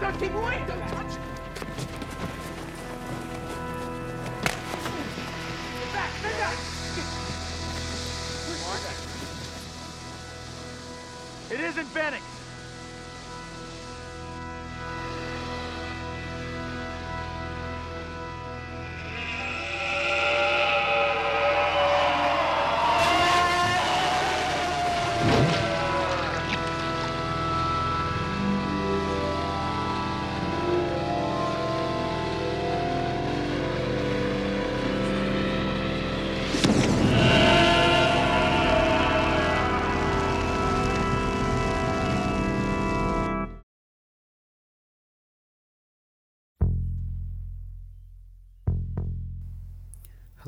don't keep away! Don't touch! Get back! Get back! It isn't Benning.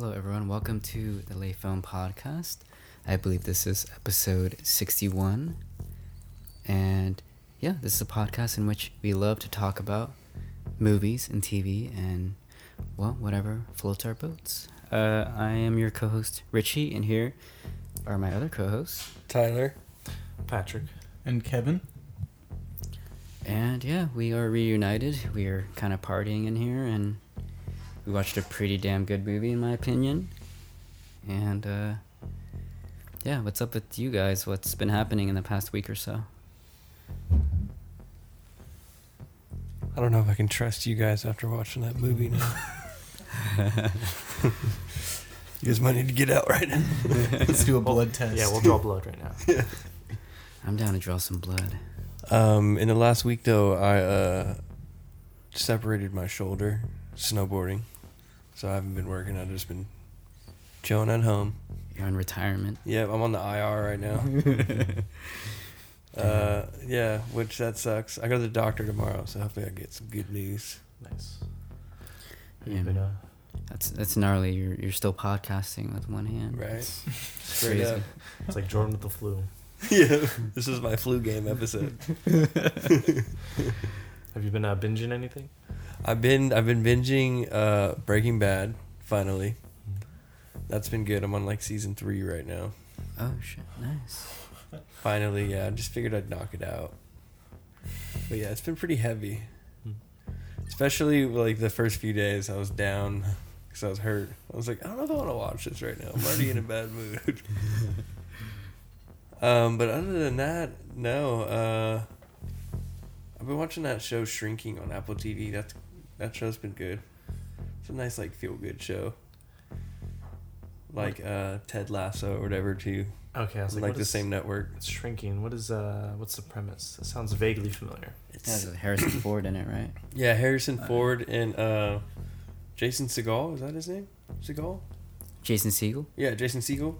Hello, everyone. Welcome to the Le Film Podcast. I believe this is episode 61. And yeah, this is a podcast in which we love to talk about movies and TV and, well, whatever floats our boats. Uh, I am your co host, Richie, and here are my other co hosts. Tyler. Patrick. And Kevin? And yeah, we are reunited. We are kind of partying in here, and we watched a pretty damn good movie, in my opinion. And uh, yeah, what's up with you guys? What's been happening in the past week or so? I don't know if I can trust you guys after watching that movie now. you guys might need to get out right now. Let's do a blood test. Yeah, we'll draw blood right now. Yeah. I'm down to draw some blood. Um, in the last week though, I uh, separated my shoulder snowboarding, so I haven't been working. I've just been chilling at home. You're in retirement. Yeah, I'm on the IR right now. uh, yeah, which that sucks. I go to the doctor tomorrow, so hopefully I get some good news. Nice. Yeah. you been, uh, That's that's gnarly. You're you're still podcasting with one hand. Right. It's Straight crazy. up. it's like Jordan with the flu. yeah, this is my flu game episode. Have you been uh, binging anything? I've been I've been binging uh, Breaking Bad. Finally, that's been good. I'm on like season three right now. Oh shit! Nice. Finally, yeah. I just figured I'd knock it out. But yeah, it's been pretty heavy. Hmm. Especially like the first few days, I was down because I was hurt. I was like, I don't know if I want to watch this right now. I'm already in a bad mood. um, but other than that, no. Uh, I've been watching that show Shrinking on Apple TV. That's that show's been good. It's a nice like feel good show. Like uh, Ted Lasso or whatever too. Okay, I was Like, like, the is- same network. It's shrinking. What is uh? What's the premise? That sounds vaguely familiar. It has Harrison Ford in it, right? Yeah, Harrison Uh, Ford and uh, Jason Segel. Is that his name? Segal. Jason Segel. Yeah, Jason Segel.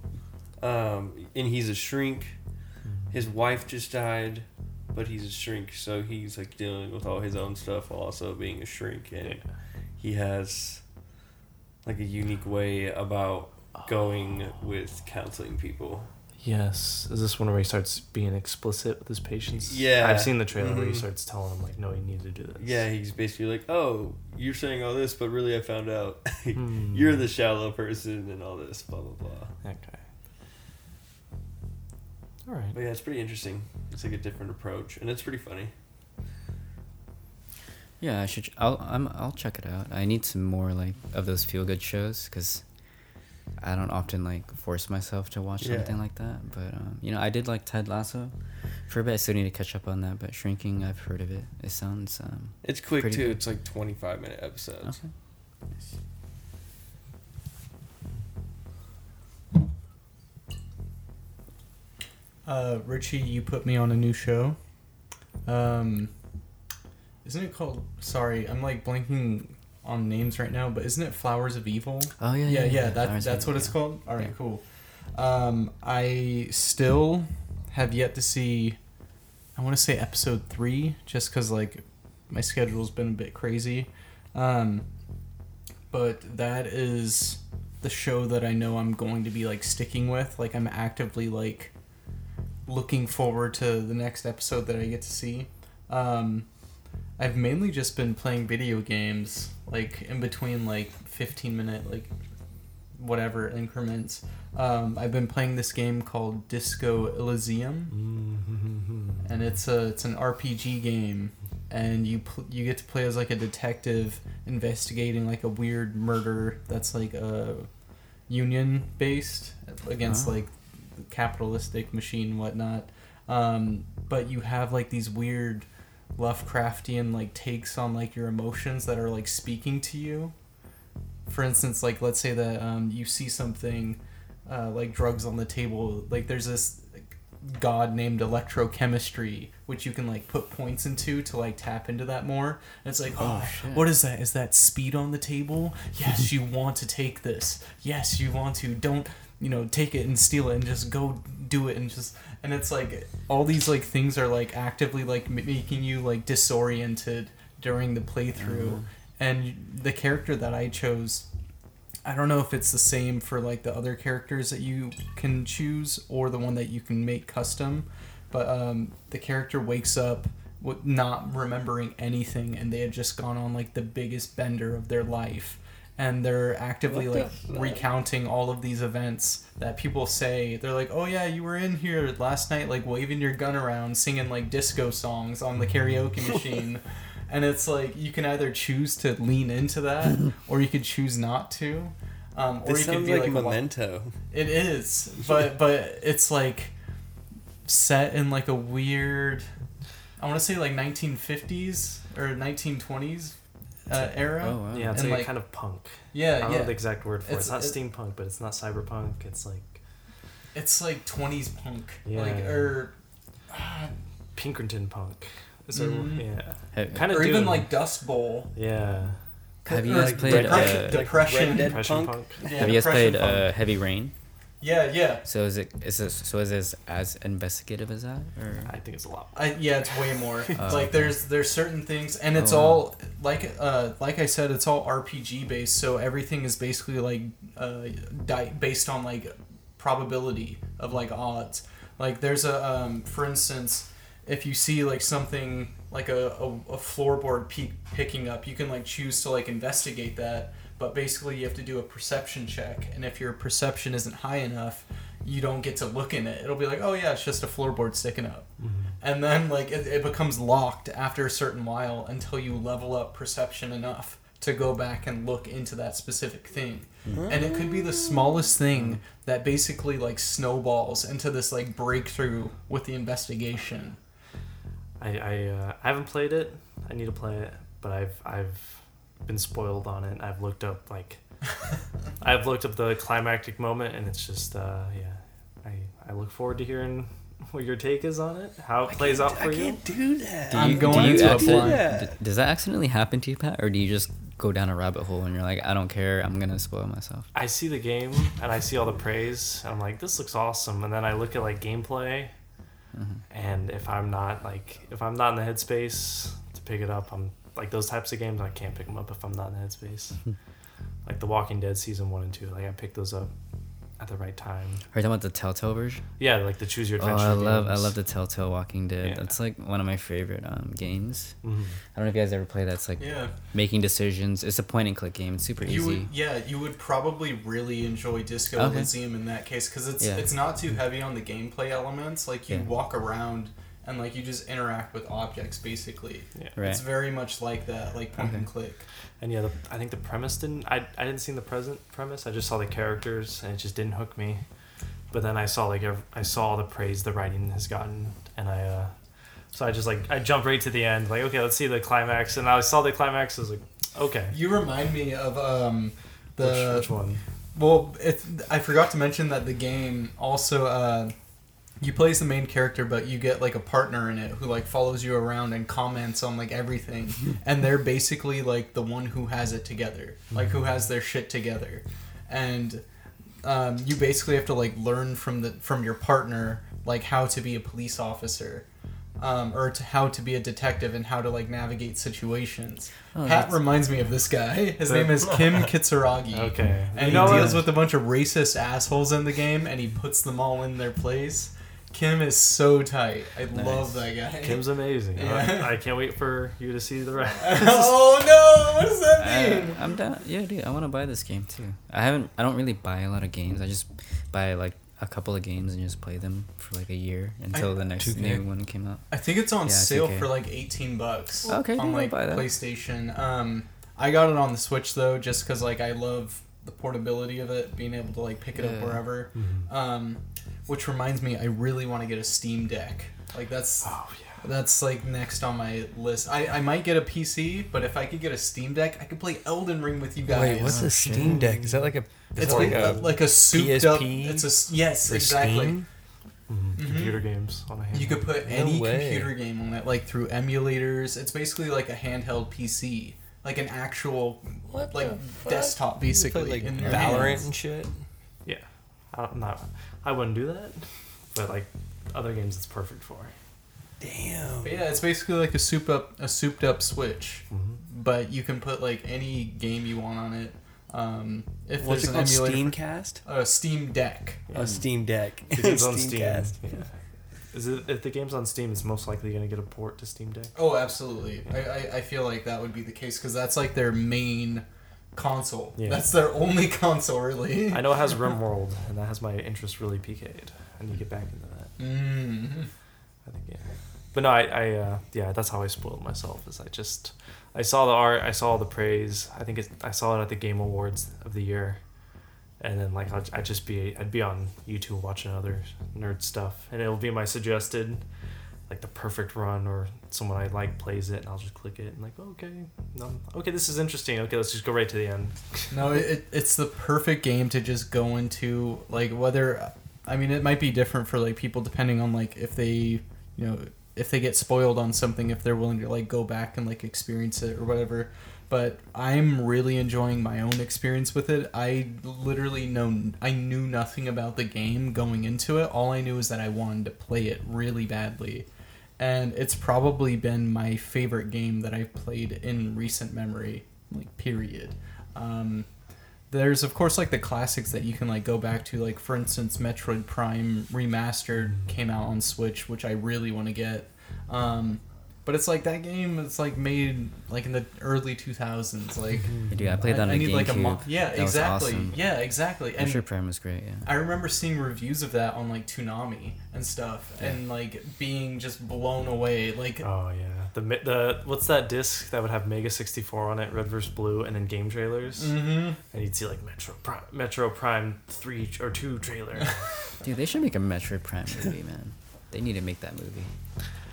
Um, and he's a shrink. His wife just died, but he's a shrink, so he's like dealing with all his own stuff while also being a shrink, and Yeah. he has like a unique way about going with counseling people. Yes. Is this one where he starts being explicit with his patients? Yeah. I've seen the trailer where he Mhm. starts telling them like, no, you need to do this. Yeah, he's basically like, "Oh, you're saying all this, but really, I found out Hmm. you're the shallow person and all this, blah blah blah." Okay. All right. But yeah, it's pretty interesting. It's like a different approach, and it's pretty funny. Yeah, I should. I'll I'm, I'll check it out. I need some more like of those feel good shows because I don't often like force myself to watch Yeah. something like that. But um, you know, I did like Ted Lasso for a bit. I still need to catch up on that. But Shrinking, I've heard of it. It sounds um. It's quick too. good. It's like 25 minute episodes. Okay. Nice. Uh, Richie, you put me on a new show. Um, isn't it called? Sorry, I'm like blanking on names right now, but isn't it Flowers of Evil? Oh yeah, yeah, yeah. yeah. That, Flowers that's what Evil, it's yeah. called. All right, Yeah. cool. Um, I still have yet to see. I want to say episode three, just because like my schedule's been a bit crazy. Um, but that is the show that I know I'm going to be like sticking with. Like I'm actively like looking forward to the next episode that I get to see. Um, I've mainly just been playing video games, like in between like 15 minute like whatever increments. Um, I've been playing this game called Disco Elysium, Mm-hmm. and it's a it's an RPG game, and you pl- you get to play as like a detective investigating like a weird murder that's like a union based against Oh. like capitalistic machine whatnot. Um, but you have like these weird Lovecraftian like takes on like your emotions that are like speaking to you. For instance, like let's say that um, you see something uh, like drugs on the table. Like there's this god named electrochemistry, which you can like put points into to like tap into that more. And it's like, oh, shit. what is that? Is that speed on the table? Yes, you want to take this. Yes, you want to. Don't you know take it and steal it and just go do it and just and it's like all these like things are like actively like m- making you like disoriented during the playthrough. And the character that i chose i don't know if it's the same for like the other characters that you can choose or the one that you can make custom but um, the character wakes up with not remembering anything and they had just gone on like the biggest bender of their life and they're actively What like fuck? recounting all of these events that people say they're like oh yeah you were in here last night like waving your gun around singing like disco songs on the karaoke machine and it's like you can either choose to lean into that or you could choose not to um, or This you could sounds be like, like, wa- Memento. it is, but but it's like set in like a weird. I want to say like 1950s or 1920s uh, era. Oh wow. Yeah, it's And, like, like- kind of punk. Yeah, I don't yeah. know the exact word for It's- it. It's not it- steampunk, but it's not cyberpunk. It's like It's like 20s punk, Yeah. like or ah, Pinkerton punk. So Mhm. yeah, Have, kind of or even like Dust Bowl. yeah, have you guys played? Depression- Uh, Depression. Dead depression Punk? punk. Yeah, have you guys played uh, Heavy Rain? Yeah, yeah. So is it is this so is this as investigative as that or? I think it's a lot. I, yeah, it's way more. Oh, like okay. there's there's certain things, and it's Oh, wow. all like uh like I said, it's all RPG based. So everything is basically like uh di- based on like probability of like odds. Like there's a um for instance, if you see like something like a a, a floorboard pe- picking up, you can like choose to like investigate that. But basically, you have to do a perception check, and if your perception isn't high enough, you don't get to look in it. It'll be like, oh yeah, it's just a floorboard sticking up. And then like it, it becomes locked after a certain while until you level up perception enough to go back and look into that specific thing. And it could be the smallest thing that basically like snowballs into this like breakthrough with the investigation. I I, uh, I haven't played it. I need to play it, but I've I've been spoiled on it. I've looked up like I've looked up the climactic moment, and it's just uh, yeah. I I look forward to hearing what your take is on it, how it plays out I for you. can't do that. Do I'm you, going do you into a accident- blind. d- Does that accidentally happen to you, Pat, or do you just go down a rabbit hole and you're like, I don't care, I'm gonna spoil myself? I see the game and I see all the praise, and I'm like, this looks awesome. And then I look at like gameplay, Mhm. and if I'm not like if I'm not in the headspace to pick it up, I'm like those types of games I can't pick them up if I'm not in headspace. like The Walking Dead season one and two, like I picked those up at the right time. Are you talking about the Telltale version? Yeah, like the choose your Oh, adventure. I love I love the Telltale Walking Dead. Yeah. That's like one of my favorite um, games. Mhm. I don't know if you guys ever play that. It's like yeah making decisions. It's a point and click game. It's super you easy. would yeah you would probably really enjoy disco Okay. elysium in that case because it's Yeah. it's not too heavy on the gameplay elements like you Yeah. walk around and like you just interact with objects basically Yeah. Right. it's very much like that like point and Okay. click And yeah, the, I think the premise didn't. I I didn't see the present premise. I just saw the characters, and it just didn't hook me. But then I saw like ev- I saw the praise the writing has gotten, and I uh, so I just like I jumped right to the end. Like okay, let's see the climax, and I saw the climax. I was like, okay, You remind me of um the which, which one? well it I forgot to mention that the game also uh you play as the main character but you get like a partner in it who like follows you around and comments on like everything and they're basically like the one who has it together like who has their shit together and um, you basically have to like learn from the from your partner like how to be a police officer um, or to how to be a detective and how to like navigate situations. Oh, Pat that's- reminds me of this guy. His name is Kim Kitsuragi. Okay, And You he deals what? with a bunch of racist assholes in the game and he puts them all in their place. Kim is so tight. I love that guy. Kim's amazing. Yeah. I, I can't wait for you to see the rest. oh no! What does that mean? I'm down. Yeah, dude. I want to buy this game too. I haven't. I don't really buy a lot of games. I just buy like a couple of games and just play them for like a year until the next 2K. new one came out. I think it's on Yeah, sale 2K. for like 18 bucks. Okay, on yeah, like buy that. PlayStation. Um, I got it on the Switch though, just because like I love the portability of it, being able to like pick it up wherever. Mm-hmm. Um, which reminds me, I really want to get a Steam Deck. Like that's Oh yeah. that's like next on my list. I, I might get a PC, but if I could get a Steam Deck, I could play Elden Ring with you guys. Wait, what's Oh, a shit. Steam Deck? Is that like a? It's like, that a, like a souped up. PSP It's a s- yes, for exactly. Steam? Mhm. Mhm. Computer games on a handheld. You could put any way. computer game on it, like through emulators. It's basically like a handheld PC, like an actual What like the fuck? desktop, You basically. play, like in Valorant hands. and shit. Yeah. I'm not. I wouldn't do that, but like other games, it's perfect for. Damn. But yeah, it's basically like a soup up, a souped up Switch, Mm-hmm. but you can put like any game you want on it. Um, if What's it called? Steamcast. a Steam Deck. A Steam Deck. The game's on Steam. Steamcast. Yeah. Is it if the game's on Steam? It's most likely going to get a port to Steam Deck. Oh, absolutely. I, I, I feel like that would be the case because that's like their main console. Yeah. That's their only console, really. I know it has RimWorld, and that has my interest really piqued. I need to get back into that. Mm. I think yeah. But no, I, I uh, yeah, that's how I spoiled myself. Is I just I saw the art, I saw the praise. I think it, I saw it at the Game Awards of the year, and then like I'd, I'd just be I'd be on YouTube watching other nerd stuff, and it'll be my suggested, like the perfect run or someone I like plays it, and I'll just click it and like okay, no, okay, this is interesting. Okay, let's just go right to the end. No, it, it's the perfect game to just go into. Like whether, I mean, it might be different for like people depending on like if they, you know, if they get spoiled on something, if they're willing to like go back and like experience it or whatever. But I'm really enjoying my own experience with it. I literally know I knew nothing about the game going into it. All I knew is that I wanted to play it really badly. And it's probably been my favorite game that I've played in recent memory, like period. Um, there's of course like the classics that you can like go back to like for instance metroid prime remastered came out on switch which i really want to get um, but it's like that game it's like made like in the early 2000s like Dude, I played that on I need GameCube. like a mo- yeah That was exactly awesome. yeah exactly and Metroid Prime was great. Yeah. I remember seeing reviews of that on like Toonami and stuff, Yeah. and like being just blown away. Like, Oh yeah, the the what's that disc that would have Mega sixty four on it, Red vs Blue, and then game trailers, hmm and you'd see like Metroid Prime, Metroid Prime three or two trailer. Dude, they should make a Metroid Prime movie, man. They need to make that movie.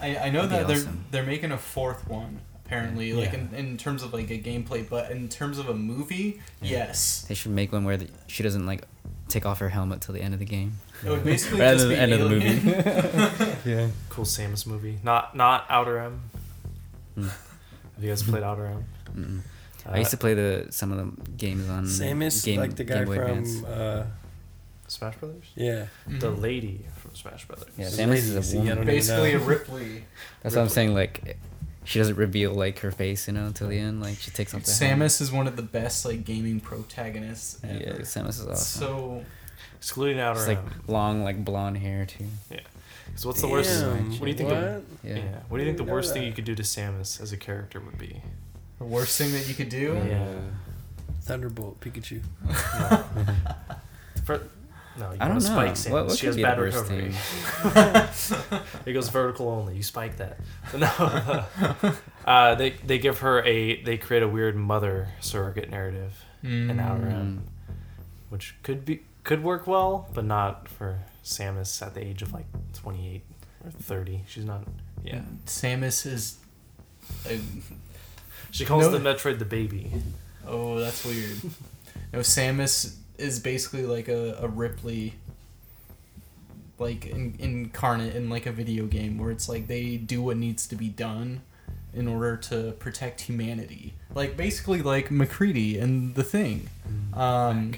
I, I know That'd that they're awesome. they're making a fourth one apparently, like Yeah. in, in terms of like a gameplay, but in terms of a movie, Yeah. yes, They should make one where the, she doesn't like take off her helmet till the end of the game. it would basically Rather just than be the end of the movie. Yeah. cool Samus movie, not not Other M. Hmm. Have you guys played Other M? Mm-mm. Uh, I used to play the some of the games on Samus, Game, like the guy Game Boy from. Advance. Uh, Smash Brothers. yeah. The Mhm. lady from Smash Brothers. Yeah, Samus is lady, see, woman. don't even basically a know. Ripley. That's what I'm saying. Like, she doesn't reveal like her face, you know, until the end. Like, she takes off the helmet. Samus is one of the best like gaming protagonists ever. Yeah, Samus is awesome. So Excluding Other It's like M. long, like blonde hair too. Yeah. So what's the worst? Damn, What do you think? The, what? yeah. Yeah. What do you think the Didn't know worst thing that. you could do to Samus as a character would be? the worst thing that you could do. Yeah. Thunderbolt Pikachu. For, no, you I don't know. spike Samus. What- what she has the bad recovery. it goes vertical only. You spike that. No, uh, they they give her a they create a weird mother surrogate narrative in Other Mm. M, which could be could work well, but not for Samus at the age of like twenty eight or thirty. She's not. Yeah, Samus is. A, she calls No. the Metroid the baby. oh, that's weird. no, Samus is basically like a, a Ripley. Like in, incarnate in like a video game where it's like they do what needs to be done in order to protect humanity. Like basically like MacReady and the thing. Um,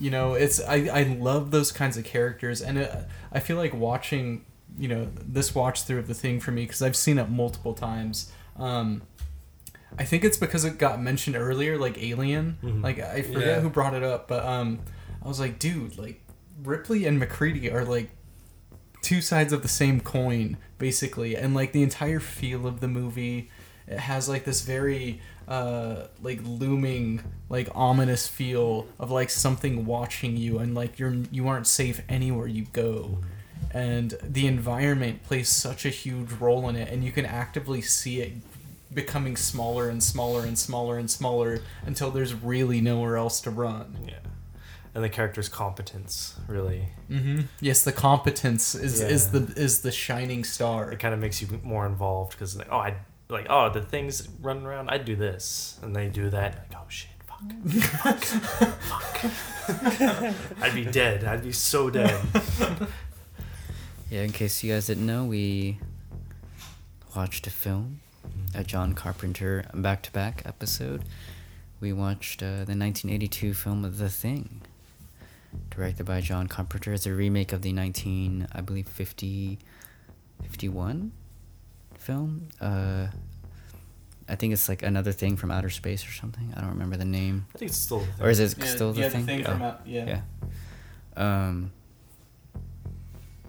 you know, it's I, I love those kinds of characters, and it, I feel like watching you know this watch through of the thing for me because I've seen it multiple times. Um, I think it's because it got mentioned earlier, like Alien. Mhm. Like I forget Yeah. who brought it up, but um, I was like, dude, like Ripley and MacReady are like two sides of the same coin, basically, and like the entire feel of the movie it has like this very uh like looming like ominous feel of like something watching you and like you're you aren't safe anywhere you go and the environment plays such a huge role in it and you can actively see it becoming smaller and smaller and smaller and smaller until there's really nowhere else to run. Yeah. And the character's competence really. Mm-hmm. yes the competence is is the is the shining star. It kind of makes you more involved because like oh I like oh the things running around I do this. And they do that like oh shit fuck fuck. Fuck. I'd be dead. I'd be so dead. Yeah, in case you guys didn't know, we watched a film, a John Carpenter back to back episode. We watched uh, the 1982 film The Thing, directed by John Carpenter. It's a remake of the 19, I believe, 50, 51 film. Uh, I think it's like another thing from outer space or something. I don't remember the name. I think it's still Or is it Yeah, still the yeah, thing? the thing Oh. from out- yeah. Yeah. Um.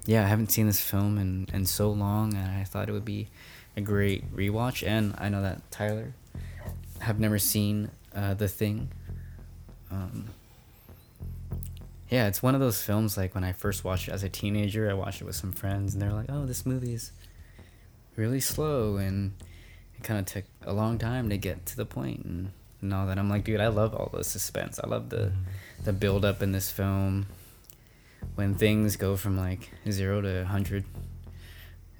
Yeah, I haven't seen this film in in so long, and I thought it would be a great rewatch. And I know that Tyler have never seen uh, the thing. Um. Yeah, it's one of those films like when I first watched it as a teenager, I watched it with some friends, and they're like, "Oh, this movie is really slow," and it kind of took a long time to get to the point, and and all that. I'm like, dude, I love all the suspense. I love the the build up in this film when things go from like zero to 100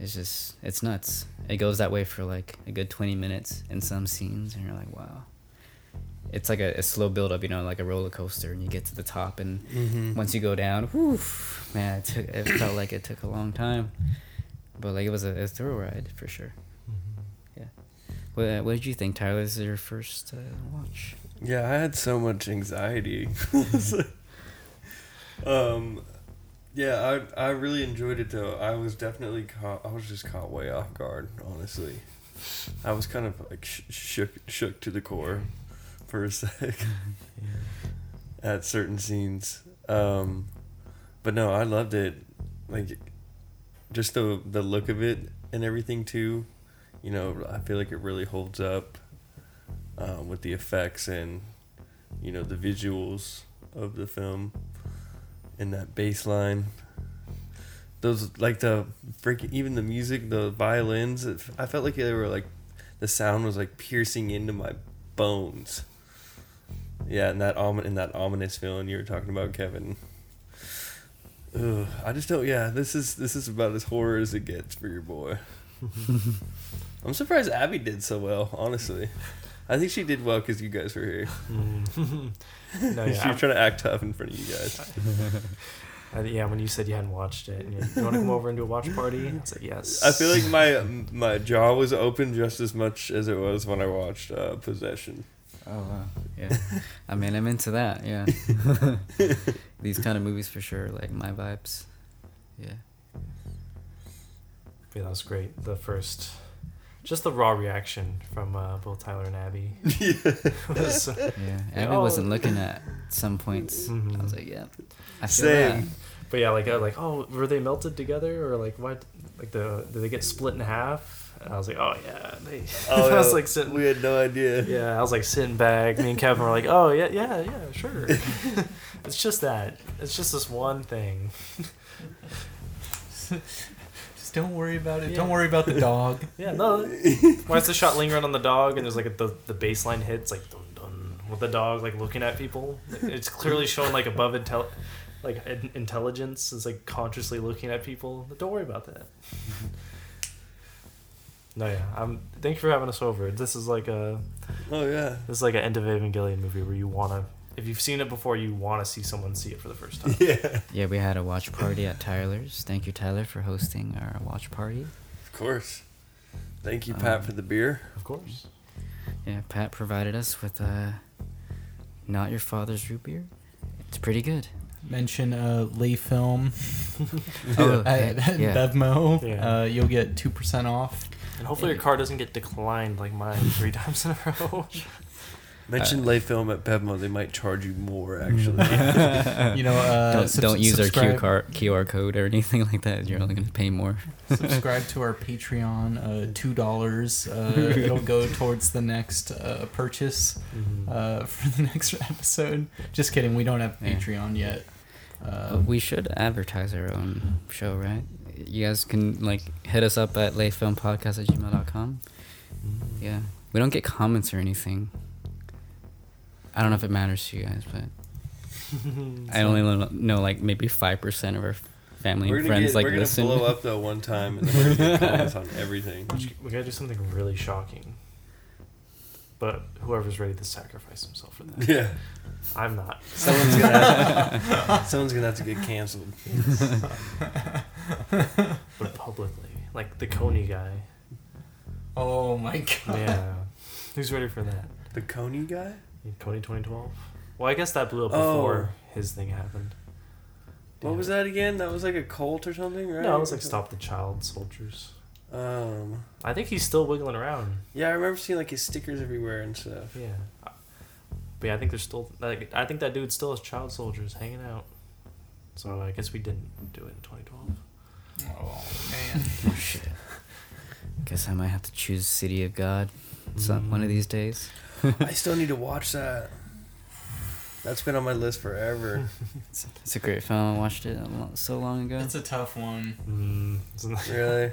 it's just it's nuts. It goes that way for like a good 20 minutes in some scenes and you're like wow. It's like a, a slow build up you know like a roller coaster and you get to the top and Mm-hmm. once you go down whew, man it, took, it felt like it took a long time. But like it was a, a thorough ride for sure. Yeah. What, what did you think tyler? This is your first uh, watch. Yeah, I had so much anxiety. um, yeah, I I really enjoyed it though. I was definitely caught. I was just caught way off guard. Honestly, I was kind of like sh- shook shook to the core for a sec at certain scenes. Um, but no, I loved it. Like just the the look of it and everything too. You know, I feel like it really holds up um, with the effects and you know the visuals of the film and that bass line. Those like the freaking even the music the violins it, i felt like they were like the sound was like piercing into my bones. Yeah and that omin and that ominous feeling you were talking about kevin. Ugh, i just don't yeah this is this is about as horror as it gets for your boy. I'm surprised abby did so well honestly I think she did well because you guys were here. Mm. no, she yeah, was trying to act tough in front of you guys. I, yeah. When you said you hadn't watched it, and you, you want to come over and do a watch party, I was like, yes. I feel like my my jaw was open just as much as it was when I watched uh, Possession. Oh wow, yeah. I mean, I'm into that. Yeah, these kind of movies for sure, like my vibes. Yeah, Yeah, that was great. The first, just the raw reaction from uh, both Tyler and Abby. was, uh, yeah. Abby Oh. wasn't looking at some points. I Mhm. was like, yeah, I feel Same. but yeah, like uh, like oh, were they melted together or like what? Like the did they get split in half? And I was like, oh yeah. They, Oh, I was yeah, like sitting. we had no idea. Yeah, I was like sitting back. Me and Kevin were like, oh yeah, yeah, yeah, sure. it's just that. It's just this one thing. Just don't worry about it. Yeah. Don't worry about the dog. Yeah, no. Why is the shot lingering on the dog and there's like a, the the bass line hits like dun dun with the dog like looking at people? It's clearly showing like above intel, like in- intelligence is like consciously looking at people. Don't worry about that. no, yeah. I'm. Thank you for having us over. This is like a Oh yeah. this is like an end of Evangelion movie where you wanna. If you've seen it before, you want to see someone see it for the first time. Yeah. yeah. We had a watch party at Tyler's. Thank you, Tyler, for hosting our watch party. Of course. Thank you, Pat, Um, for the beer. Of course. Yeah, Pat provided us with uh, not your father's root beer. It's pretty good. Mention uh, Le Film Oh, at yeah. Bevmo. Yeah. Uh, you'll get two percent off. And hopefully your car doesn't get declined like mine three times in a row. Mention le film at Bevmo, they might charge you more. Actually, You know, uh, don't subs- don't use our QR QR code or anything like that. You're only gonna pay more. subscribe to our Patreon. Uh, Two dollars. Uh, it'll go towards the next uh, purchase Mhm. uh, for the next episode. Just kidding. We don't have Yeah. Patreon yet. Uh, Uh, we should advertise our own show, right? You guys can like hit us up at lefilmpodcast at gmail.com. Mhm. Yeah. We don't get comments or anything. I don't know if it matters to you guys, but I only know, know like maybe 5% of our family we're and gonna friends get, like we're gonna listen. blow up though one time, and then we're gonna get comments on everything. We we gotta do something really shocking. But whoever's ready to sacrifice himself for that. Yeah, I'm not. someone's gonna have, someone's gonna have to get canceled. But publicly. Like the Kony guy. oh my god. Yeah. Who's ready for that? The Kony guy. Kony 2012? Well, I guess that blew up Oh. before his thing happened. What was that again? That was like a cult or something, right? No, it was like Stop the Child Soldiers. Um, I think he's still wiggling around. yeah, I remember seeing like his stickers everywhere and stuff. Yeah. But yeah, I think there's still like I think that dude still has child soldiers hanging out. So I guess we didn't do it in 2012. Oh man. Oh, shit. Guess I might have to choose City of God some, one of these days. I still need to watch that. That's been on my list forever. It's, it's a great film. I watched it so long ago. It's a tough one. Mm, isn't really?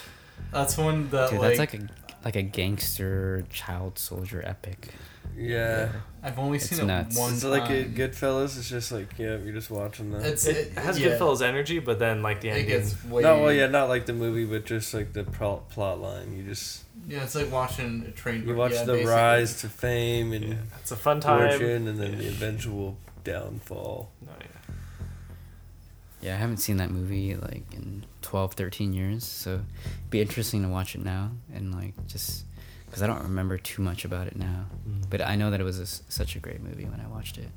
That's one that Dude, like, that's like a like a gangster child soldier epic. Yeah. I've only It's seen nuts. it one Is it like a time. Goodfellas? It's just like yeah, you're just watching that. It's, it has yeah, Goodfellas energy, but then like the It ending. gets way. no, well, yeah, not like the movie, but just like the plot, plot line. You just Yeah, it's like watching a train. you watch yeah, the basically. rise to fame and Yeah, it's a fun time. fortune, and then the eventual downfall. No, yeah. Yeah, I haven't seen that movie like in 12, 13 years, so it'd be interesting to watch it now and like just because I don't remember too much about it now, Mm. but I know that it was a s such a great movie when I watched it.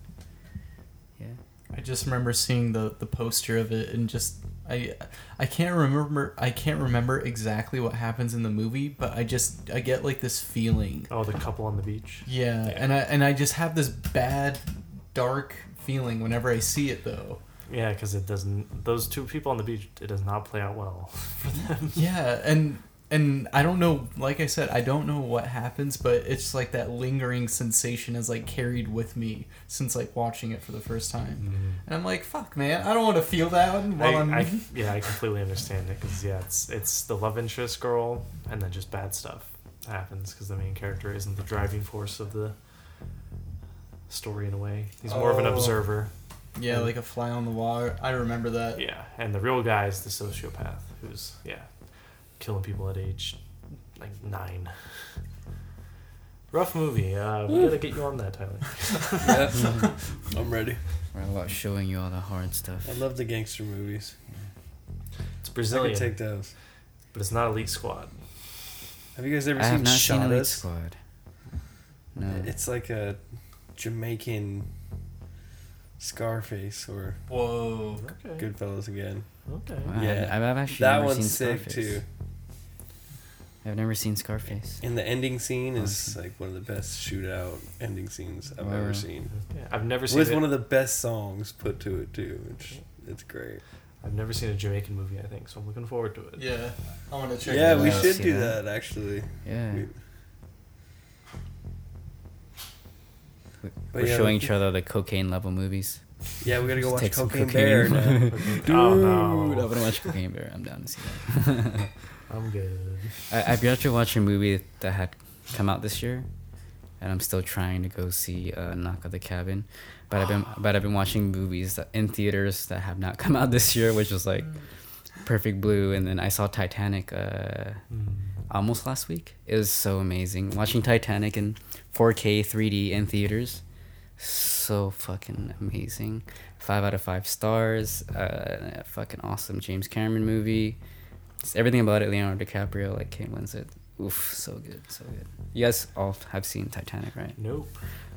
Yeah, I just remember seeing the the poster of it and just I I can't remember I can't remember exactly what happens in the movie, but I just I get like this feeling. Oh, the couple on the beach. Yeah, Yeah. and I and I just have this bad dark feeling whenever I see it though. Yeah, because it doesn't. Those two people on the beach, it does not play out well for them. Yeah, and and I don't know like I said, I don't know what happens, but it's like that lingering sensation is like carried with me since like watching it for the first time. Mm-hmm. And I'm like, fuck man, I don't want to feel that while I, I'm I, yeah, I completely understand it because yeah, it's it's the love interest girl, and then just bad stuff happens because the main character isn't the driving force of the story in a way. He's more of an Oh. observer. Yeah, like a fly on the wall. I remember that. Yeah, and the real guy is the sociopath who's yeah, killing people at age like nine. Rough movie. Uh, we gotta get you on that, Tyler. Yeah, I'm ready. we're all about showing you all the hard stuff. I love the gangster movies. It's I Brazilian, can take those. but it's not Elite Squad. Have you guys ever I have seen not seen Elite Shadas? Squad. No. It's like a Jamaican Scarface or Whoa. Okay. Goodfellas again. Okay. Wow, Yeah. I've, I've actually That never one's seen sick Scarface. too. I've never seen Scarface. And the ending scene is Awesome. like one of the best shootout ending scenes I've Wow. ever seen. Yeah, I've never seen With it. Was one of the best songs put to it too. It's, it's great. I've never seen a Jamaican movie. I think so. I'm looking forward to it. Yeah, I want to check. yeah, it we out. should See do that. that, actually. Yeah. We- We- But We're yeah, showing the- each other the cocaine level movies. Yeah, we gotta go Just watch take some Cocaine cocaine. Bear. now. Dude, oh I no, want to watch Cocaine Bear. I'm down to see that. I'm good. I, I've yet to watch a movie that had come out this year, and I'm still trying to go see uh, Knock at the Cabin. But I've been but I've been watching movies that, in theaters that have not come out this year, which was like Perfect Blue, and then I saw Titanic uh, Mm. almost last week. It was so amazing watching Titanic in 4K 3D in theaters. So fucking amazing. Five out of five stars. Uh, fucking awesome James Cameron movie. Just everything about it. Leonardo DiCaprio, like Kate Winslet. Oof, so good, so good. You guys all have seen Titanic, right? Nope.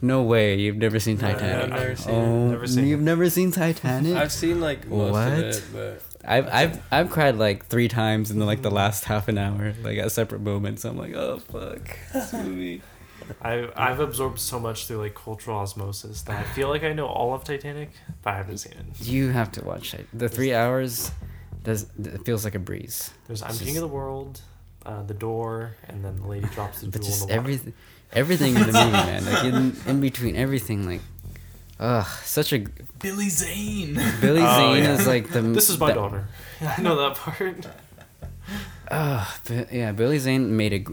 No way, you've never seen No, I've Titanic. never seen it. oh, Never seen you've it. never seen Titanic? I've seen like most What? of it, but I've I've I've cried like three times in the, like the last half an hour, like at separate moments. I'm like, oh fuck, this movie. I I've absorbed so much through like cultural osmosis that I feel like I know all of Titanic, but I haven't seen it. You have to watch it. The three hours does it feels like a breeze. There's I'm It's King just- of the World, uh, the door, and then the lady drops the But jewel in just the water. everything, everything in the movie, man. Like in, in between everything, like, ugh, such a Billy Zane. Billy Oh, Zane yeah. is like the. This is my the- daughter. I know that part. Ugh, Bi- yeah, Billy Zane made a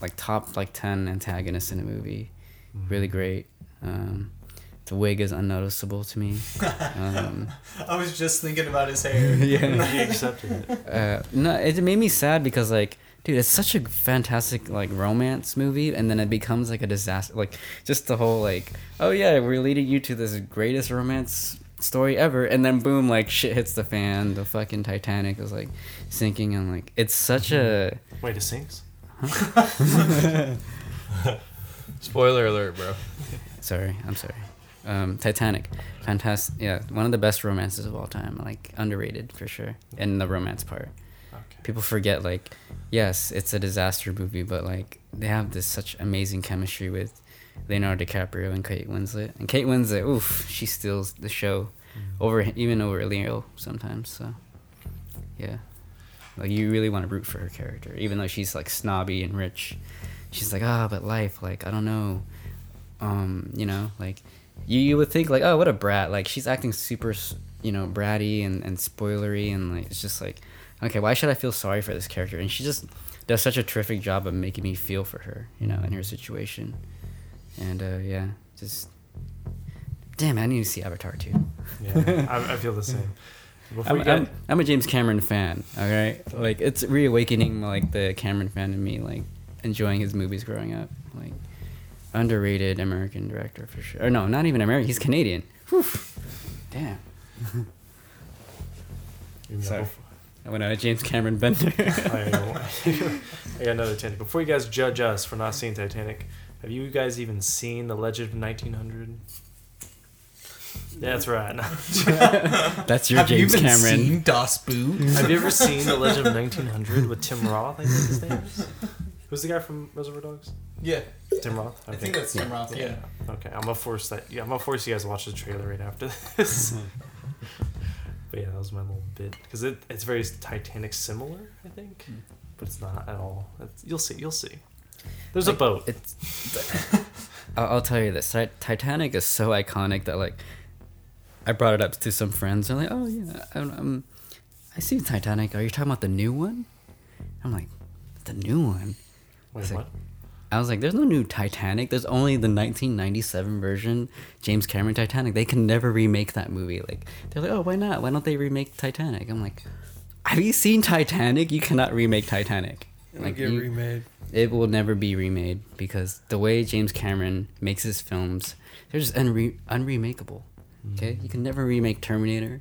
like top like ten antagonist in a movie, Mm-hmm. really great. Um, the wig is unnoticeable to me. Um, I was just thinking about his hair. yeah. he accepted it. Uh, no, it made me sad because like, dude, it's such a fantastic like romance movie, and then it becomes like a disaster. Like, just the whole like, oh yeah, we're leading you to this greatest romance story ever, and then boom, like shit hits the fan. The fucking Titanic is like sinking, and like it's such a Wait, it sinks. Spoiler alert, bro. sorry, I'm sorry. Um, Titanic, fantastic. Yeah, one of the best romances of all time. Like underrated for sure, in the romance part. Okay. people forget like yes it's a disaster movie but like they have this such amazing chemistry with leonardo dicaprio and kate winslet and kate winslet oof she steals the show over even over leo sometimes so yeah like you really want to root for her character even though she's like snobby and rich she's like ah but life like i don't know um you know like you, you would think like oh what a brat. Like she's acting super you know bratty and, and spoilery and like it's just like okay why should i feel sorry for this character? And she just does such a terrific job of making me feel for her you know in her situation. And uh yeah just damn i need to see avatar too. Yeah, I, I feel the same. I'm, get, I'm, I'm a james cameron fan all right like it's reawakening like the cameron fan in me like enjoying his movies growing up like underrated american director for sure or no not even american he's canadian Whew. damn you Sorry. i went on a james cameron bender I, I got another Titanic. Before you guys judge us for not seeing Titanic, have you guys even seen The Legend of 1900? That's right. that's your Have james you been cameron seen Das Boot? have you ever seen The Legend of 1900 with Tim Roth? I think his name is. Who's the guy from Reservoir Dogs? Yeah, Tim Roth. I think that's Tim Roth. Yeah. Okay, I'm gonna force that. Yeah, I'm gonna force you guys to watch the trailer right after this. but yeah, that was my little bit because it, it's very Titanic similar, I think, but it's not at all. It's, you'll see. You'll see. There's Like, a boat. It's. I'll, I'll tell you this: Titanic is so iconic that like, I brought it up to some friends. They're like, "Oh yeah, I, um, I'm, I see Titanic. Are you talking about the new one?" I'm like, "The new one." Wait, it's like- what? I was like, "There's no new Titanic. There's only the 1997 version, James Cameron Titanic. They can never remake that movie." Like, they're like, "Oh, why not? Why don't they remake Titanic?" I'm like, "Have you seen Titanic? You cannot remake Titanic. It'll Like, get you- remade. it will never be remade because the way James Cameron makes his films, they're just unre- unremakeable. Okay, mm-hmm. you can never remake Terminator,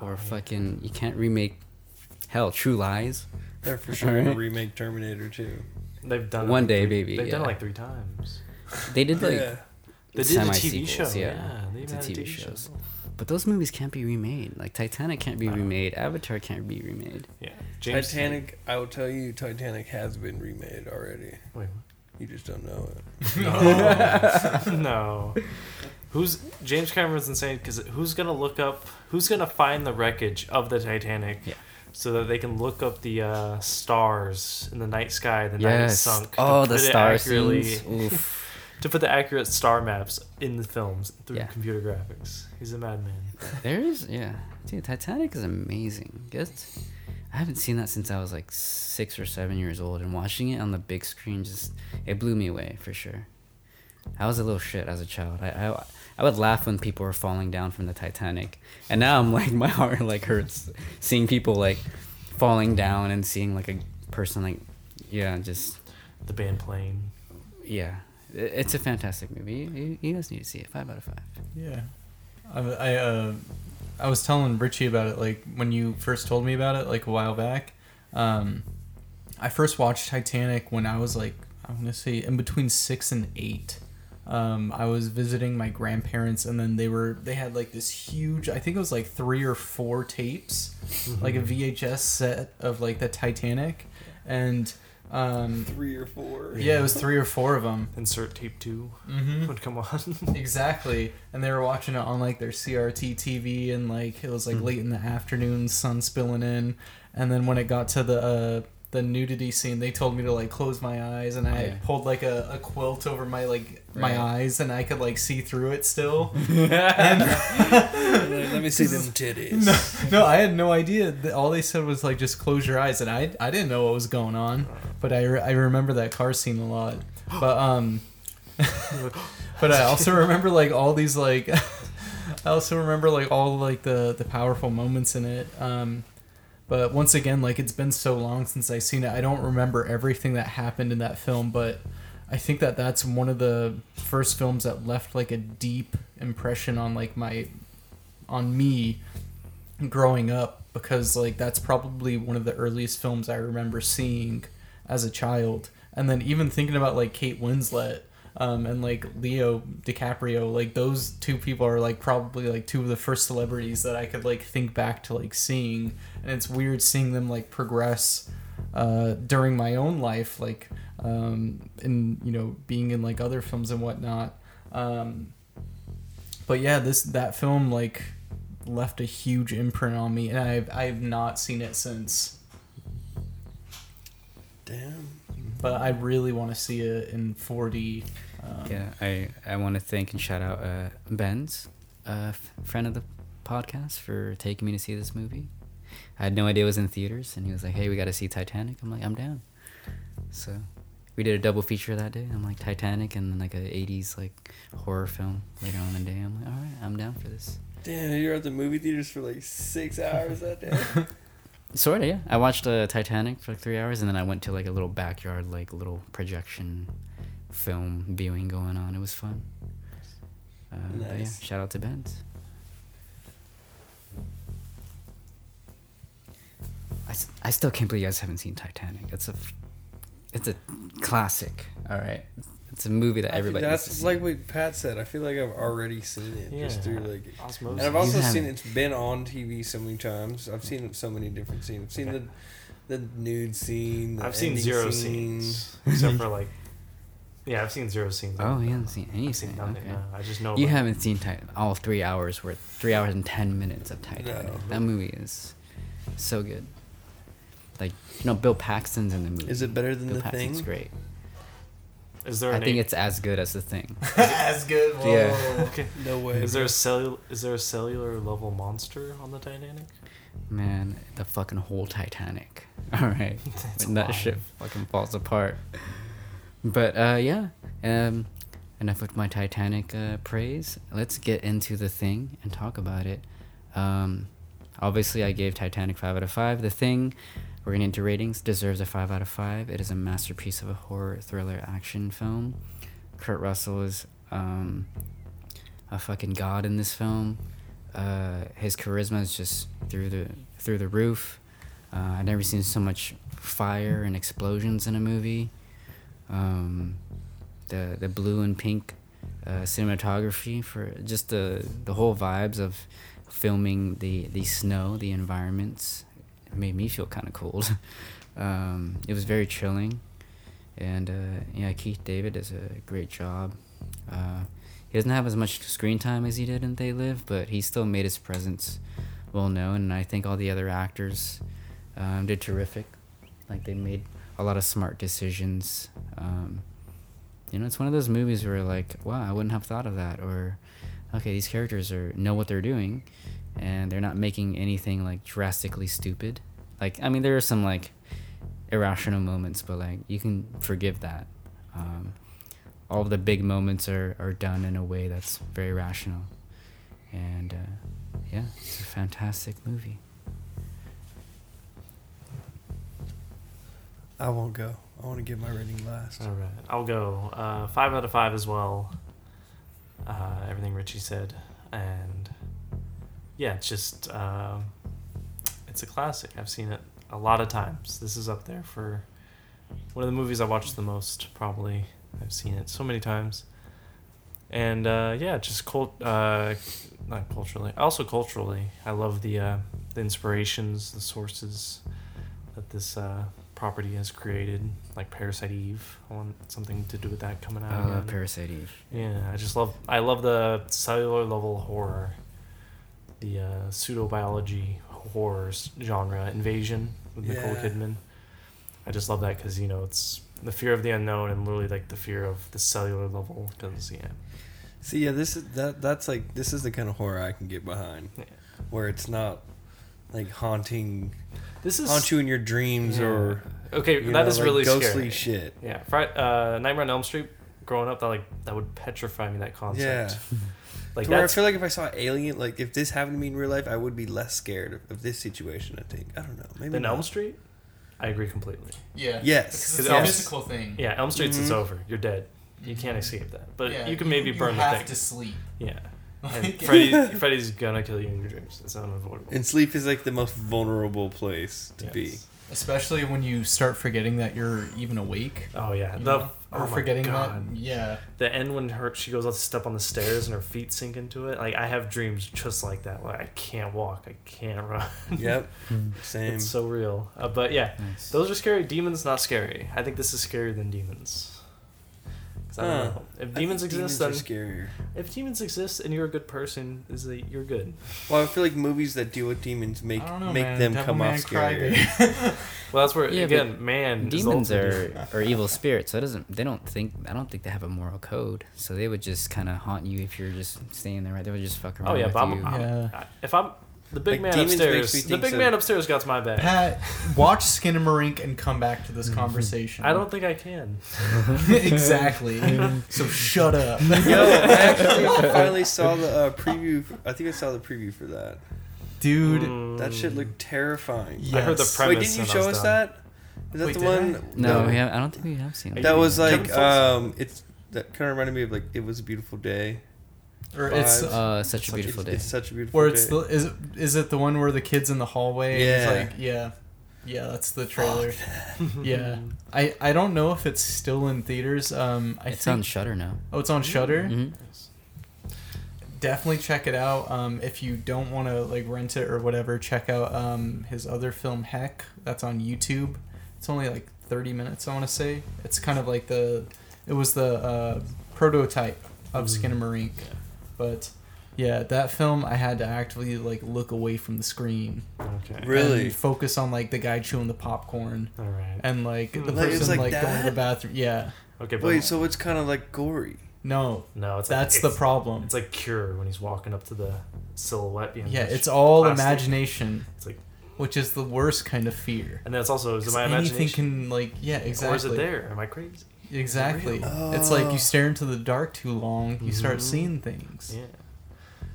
or oh, fucking you can't remake, hell, True Lies. They're for sure gonna remake Terminator too. They've done it One like day, three- baby, They've done it like three times. They did like yeah. They did a TV semi-sequels, show. yeah, Yeah, they to even had a TV TV show. shows. But those movies can't be remade. Like Titanic can't be remade. Avatar can't be remade. Yeah, James Titanic. I will tell you, Titanic has been remade already. Wait, You just don't know it. no, no. Who's James Cameron's insane because who's gonna look up? Who's gonna find the wreckage of the Titanic? Yeah. So that they can look up the uh, stars in the night sky the night it Yes. sunk. Oh, the put it star scenes. Oof. To put the accurate star maps in the films through Yeah. computer graphics. He's a madman. There is, yeah, dude. Titanic is amazing. Just, I haven't seen that since I was like six or seven years old, and watching it on the big screen just it blew me away for sure. I was a little shit as a child. I, I I would laugh when people were falling down from the Titanic, and now I'm like my heart like hurts seeing people like falling down and seeing like a person like yeah just The band playing. yeah. It's a fantastic movie. You, you, you guys need to see it. Five out of five. Yeah, I, I uh, I was telling Richie about it like when you first told me about it like a while back. Um, I first watched Titanic when I was like I'm gonna say in between six and eight. Um, I was visiting my grandparents, and then they were they had like this huge. I think it was like three or four tapes, like a VHS set of like the Titanic, and Um, Three or four. yeah, it was three or four of them. Insert tape two Mm-hmm. would come on. Exactly, and they were watching it on like their CRT TV, and like it was like Mhm. late in the afternoon, sun spilling in, and then when it got to the uh, the nudity scene, they told me to like close my eyes, and I Yeah. pulled like a, a quilt over my like my eyes, and I could like see through it still. Let me see them titties. no, no, I had no idea. All they said was like just close your eyes, and I I didn't know what was going on, but I, re- I remember that car scene a lot. But um, but I also remember like all these like I also remember like all like the the powerful moments in it. Um, but once again, like it's been so long since I seen it, I don't remember everything that happened in that film. But I think that that's one of the first films that left like a deep impression on like my on me growing up because like that's probably one of the earliest films I remember seeing as a child. And then even thinking about like Kate Winslet um, and like Leo DiCaprio, like those two people are like probably like two of the first celebrities that I could like think back to like seeing. And it's weird seeing them like progress uh, during my own life, like um, in you know being in like other films and whatnot. Um, but yeah, this that film like left a huge imprint on me, and I've I've not seen it since. Damn. But I really want to see it in 4D. Um, Yeah, I, I want to thank and shout out uh, Ben's, uh, friend of the podcast, for taking me to see this movie. I had no idea it was in theaters, and he was like, "Hey, we got to see Titanic." I'm like, "I'm down." So we did a double feature that day. I'm like Titanic and then like a '80s like horror film later on in the day. I'm like, "All right, I'm down for this." Damn, you're at the movie theaters for like six hours that day. Sorta, yeah. I watched uh, Titanic for like three hours, and then I went to like a little backyard, like little projection film viewing going on. It was fun. Uh, But yeah, Nice. shout out to Ben's. I still can't believe you guys haven't seen Titanic. It's a, it's a classic. All right, it's a movie that I feel everybody. needs to That's see. like what Pat said. I feel like I've already seen it Yeah. just through like. Osmosis. And I've also You seen haven't. it's been on TV so many times. I've seen so many different scenes. I've seen Okay. the the nude scene. The I've seen zero scene. scenes, except for like. Yeah, I've seen zero scenes. Oh, you haven't seen I've seen anything. nothing. Okay. no. I just know. You about- haven't seen Titan all three hours worth, three hours and ten minutes of Titanic. No. That movie is so good. Like you know, Bill Paxton's in the movie. Is it better than Bill the Paxton's thing? great. Is there? I think eight- it's as good as the thing. As good. Whoa. Yeah. Okay. No way. Is there a cellul- Is there a cellular level monster on the Titanic? Man, the fucking whole Titanic. All right, when that wild. ship fucking falls apart. But uh, yeah. Um, enough with my Titanic uh, praise. Let's get into the thing and talk about it. Um, obviously, I gave Titanic five out of five. The thing, we're getting into ratings, deserves a five out of five. It is a masterpiece of a horror thriller action film. Kurt Russell is um, a fucking god in this film. Uh, his charisma is just through the through the roof. Uh, I've never seen so much fire and explosions in a movie. Um, the the blue and pink uh, cinematography for just the the whole vibes of filming the the snow, the environments, made me feel kind of cold. um, it was very chilling, and uh, yeah, Keith David does a great job. Uh, he doesn't have as much screen time as he did in They Live, but he still made his presence well known, and I think all the other actors um, did terrific. Like they made a lot of smart decisions. Um, you know, it's one of those movies where like, wow, I wouldn't have thought of that, or okay, these characters are know what they're doing, and they're not making anything like drastically stupid. Like, I mean, there are some like irrational moments, but like you can forgive that. Um, all of the big moments are, are done in a way that's very rational, and uh, yeah, it's a fantastic movie. I won't go. I want to give my rating last. All right, I'll go uh, five out of five as well. Uh, everything Richie said, and yeah, it's just uh, it's a classic. I've seen it a lot of times. This is up there for one of the movies I watched the most. Probably I've seen it so many times, and uh, yeah, just cult. Uh, not culturally, also culturally, I love the uh, the inspirations, the sources that this uh, property has created, like Parasite Eve. I want something to do with that coming out. Uh, again. Parasite Eve. Yeah, I just love I love the cellular level horror, the uh, pseudo biology horrors genre, Invasion with Nicole Kidman. I just love that because you know it's the fear of the unknown and literally like the fear of the cellular level. Because yeah, See, yeah, this is that. That's like this is the kind of horror I can get behind, Yeah. where it's not like haunting, this is haunt you in your dreams Yeah. or okay. that know, is like really ghostly scary. shit. Yeah, uh, Nightmare on Elm Street. Growing up, that like that would petrify me. That concept. Yeah. Like To where I feel like if I saw Alien, like if this happened to me in real life, I would be less scared of, of this situation. I think I don't know. Maybe in not. Elm Street. I agree completely. Yeah. Yes. Because it's Yes. a physical thing. Yeah, Elm Street's it's Mhm. over. You're dead. You can't escape that. But Yeah, you can maybe burn you the have thing. to sleep. Yeah. And Like- Freddy, Freddy's gonna kill you in your dreams. It's unavoidable. And sleep is like the most vulnerable place to be. Especially when you start forgetting that you're even awake. Oh yeah, you the know? Oh or my forgetting God. that. Yeah. the end when her she goes out to step on the stairs and her feet sink into it. Like I have dreams just like that. Like I can't walk, I can't run. Yep. Same. It's so real. Uh, but yeah, Nice. those are scary. Demons not scary. I think this is scarier than demons. 'Cause I don't Huh. know. If demons exist, demons then are scarier. if demons exist and you're a good person, is that you're good. Well, I feel like movies that deal with demons make I don't know, make man. them Devil come Man off scarier. Baby. Well, that's where Yeah, again, man. is Demons ultimate are, are evil spirits, so it doesn't. They don't think. I don't think they have a moral code, so they would just kind of haunt you if you're just staying there. Right, they would just fuck around Oh yeah, with but I'm, you. I'm- Yeah. I- if I'm the big Like, man demons makes me upstairs, the big so- man upstairs got to my back. Pat, watch Skinamarink and rink and come back to this conversation. I don't think I can. exactly. so shut up. Yo, I actually finally saw the uh, preview. I think I saw the preview for that. Dude, Mm. That shit looked terrifying. Yeah. I heard the Yes. premise. Wait, didn't you show us done. that? Is that Wait, the one? I? no, no. we have, I don't think we have seen it. That was like Folsom. um, it's that kind of reminded me of like it was a beautiful day. Or it's uh, such a Like, beautiful it's, day. It's such a beautiful where day. it's the is it, is it the one where the kids in the hallway? and Yeah. It's like yeah, yeah. That's the trailer. yeah. I I don't know if it's still in theaters. Um, I it's think. on Shudder now. oh, it's on Shudder. hmm Definitely check it out. Um, if you don't want to like rent it or whatever, check out um his other film Heck. That's on YouTube. It's only like thirty minutes. I want to say. It's kind of like the. It was the uh, prototype of Mhm. Skinamarink, but yeah, that film I had to actively like look away from the screen. Okay. Really? And focus on like the guy chewing the popcorn All right. and like hmm. the Like, it's person like like, going to the that? bathroom. Yeah. Okay, but Wait, so it's kind of like gory. No, no, it's like, that's the it's- problem. It's like Cure when he's walking up to the silhouette. behind Yeah, the it's all plastic. imagination, It's like, which is the worst kind of fear. and then it's also is it 'Cause my anything imagination? can like yeah exactly. Or is it there? Am I crazy? Exactly. real? It's like Oh. you stare into the dark too long, you start Mhm. seeing things. Yeah.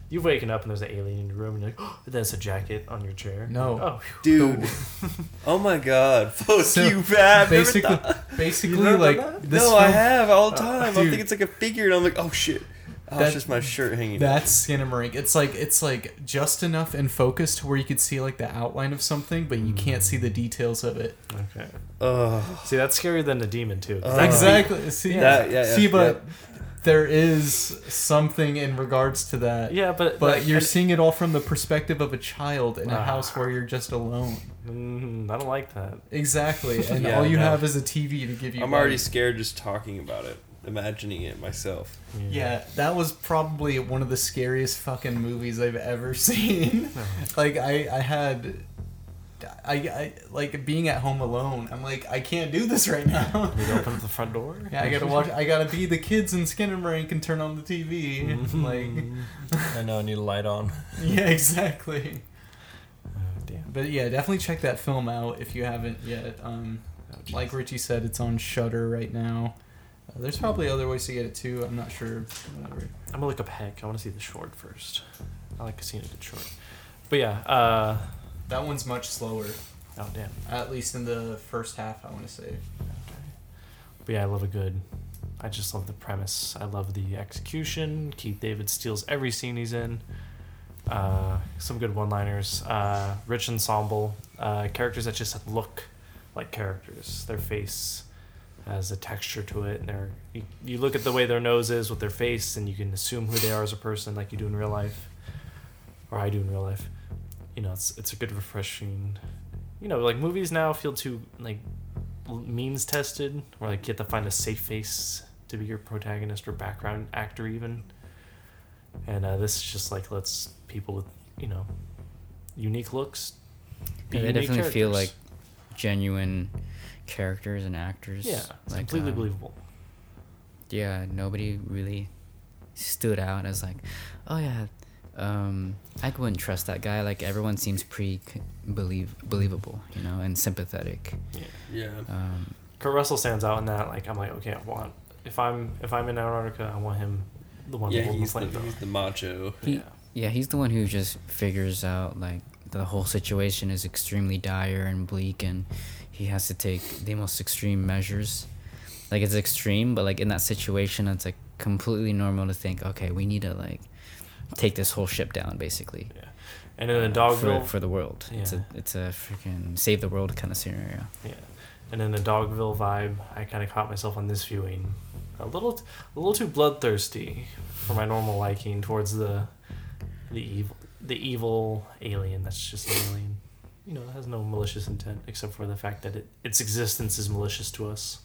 You've waken up and there's an alien in your room and you're like, oh, that's a jacket on your chair. No. Oh, Dude. oh my god. Fuck So, you, Fab. Basically, basically, never like this no, film, I have all the time. I Dude. think it's like a figure, and I'm like, oh shit. Oh, That- it's just my shirt hanging. That's Skinamarink. It's like it's like just enough in focus to where you could see like the outline of something, but you can't see the details of it. okay. Ugh. See, that's scarier than the demon too. Uh, that could be- exactly. See, That- yeah, yeah, see, but yep. there is something in regards to that. yeah, but But like, you're and- seeing it all from the perspective of a child in a Ah. house where you're just alone. Mm, I don't like that. Exactly, and Yeah, all you no. have is a TV to give you. I'm already scared just talking about it, imagining it myself. Yeah, that was probably one of the scariest fucking movies I've ever seen. like I, I had, I, I like being at home alone. I'm like, I can't do this right now. You open up the front door. yeah, I gotta watch. I gotta be the kids in Skinamarink and turn on the TV. like, I know I need a light on. yeah, exactly. Oh, damn. But yeah, definitely check that film out if you haven't yet. Um, Oh, like. Richie said, it's on Shudder right now. There's probably other ways to get it too. I'm not sure. Whatever. I'm gonna look up Heck. I want to see the short first. I like seeing a good short. But yeah. Uh, That one's much slower. oh damn. At least in the first half, I want to say. Okay. But yeah, I love a good. I just love the premise. I love the execution. Keith David steals every scene he's in. Uh, some good one-liners. Uh, rich ensemble. Uh, characters that just look like characters. Their face has a texture to it, and they're you, you look at the way their nose is with their face, and you can assume who they are as a person, like you do in real life, or I do in real life. You know, it's it's a good refreshing. You know, like movies now feel too like means tested, or like you have to find a safe face to be your protagonist or background actor even. And uh, this is just like lets people with you know unique looks. be Yeah, they definitely feel like genuine characters and actors. yeah, it's like, completely um, believable. Yeah, nobody really stood out as like, oh yeah, um, I wouldn't trust that guy. Like everyone seems pretty believe believable, you know, and sympathetic. Yeah. Yeah. Um, Kurt Russell stands out in that. Like I'm like, okay, I want if I'm if I'm in Antarctica, I want him the one Yeah, holding he's the the, he's the macho. he, Yeah. yeah, he's the one who just figures out like the whole situation is extremely dire and bleak, and he has to take the most extreme measures. Like it's extreme, but like in that situation, it's like completely normal to think, okay, we need to like take this whole ship down, basically. Yeah. And in the Dogville, for, for the world. yeah. It's a it's a freaking save the world kind of scenario. yeah, and in the Dogville vibe, I kind of caught myself on this viewing, a little, a little too bloodthirsty for my normal liking towards the, the evil, the evil alien. That's just an alien. You know, it has no malicious intent except for the fact that it, its existence is malicious to us.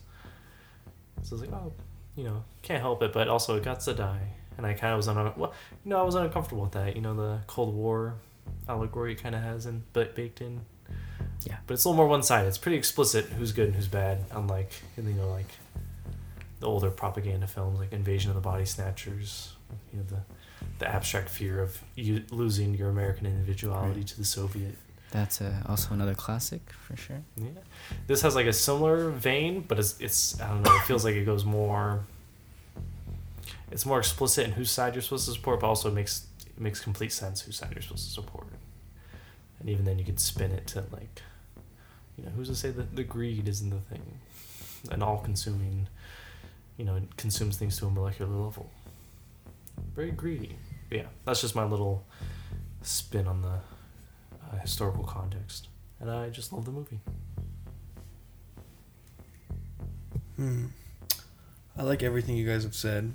So it's like, oh, you know, can't help it, but also it got to die, and I kind of was un- well, you know, I was uncomfortable with that. You know, the Cold War allegory kind of has in, but baked in. Yeah. But it's a little more one sided. It's pretty explicit who's good and who's bad, unlike you know like the older propaganda films like Invasion of the Body Snatchers. You know the the abstract fear of you losing your American individuality Right. to the Soviet. That's uh, also another classic for sure. Yeah. This has like a similar vein, but it's it's I don't know. It feels like it goes more. It's more explicit in whose side you're supposed to support, but also it makes it makes complete sense whose side you're supposed to support. And even then, you could spin it to like, you know, who's to say that the greed isn't the thing, an all-consuming, you know, it consumes things to a molecular level. Very greedy. But yeah, that's just my little spin on the uh, historical context, and I just love the movie. Hmm. I like everything you guys have said,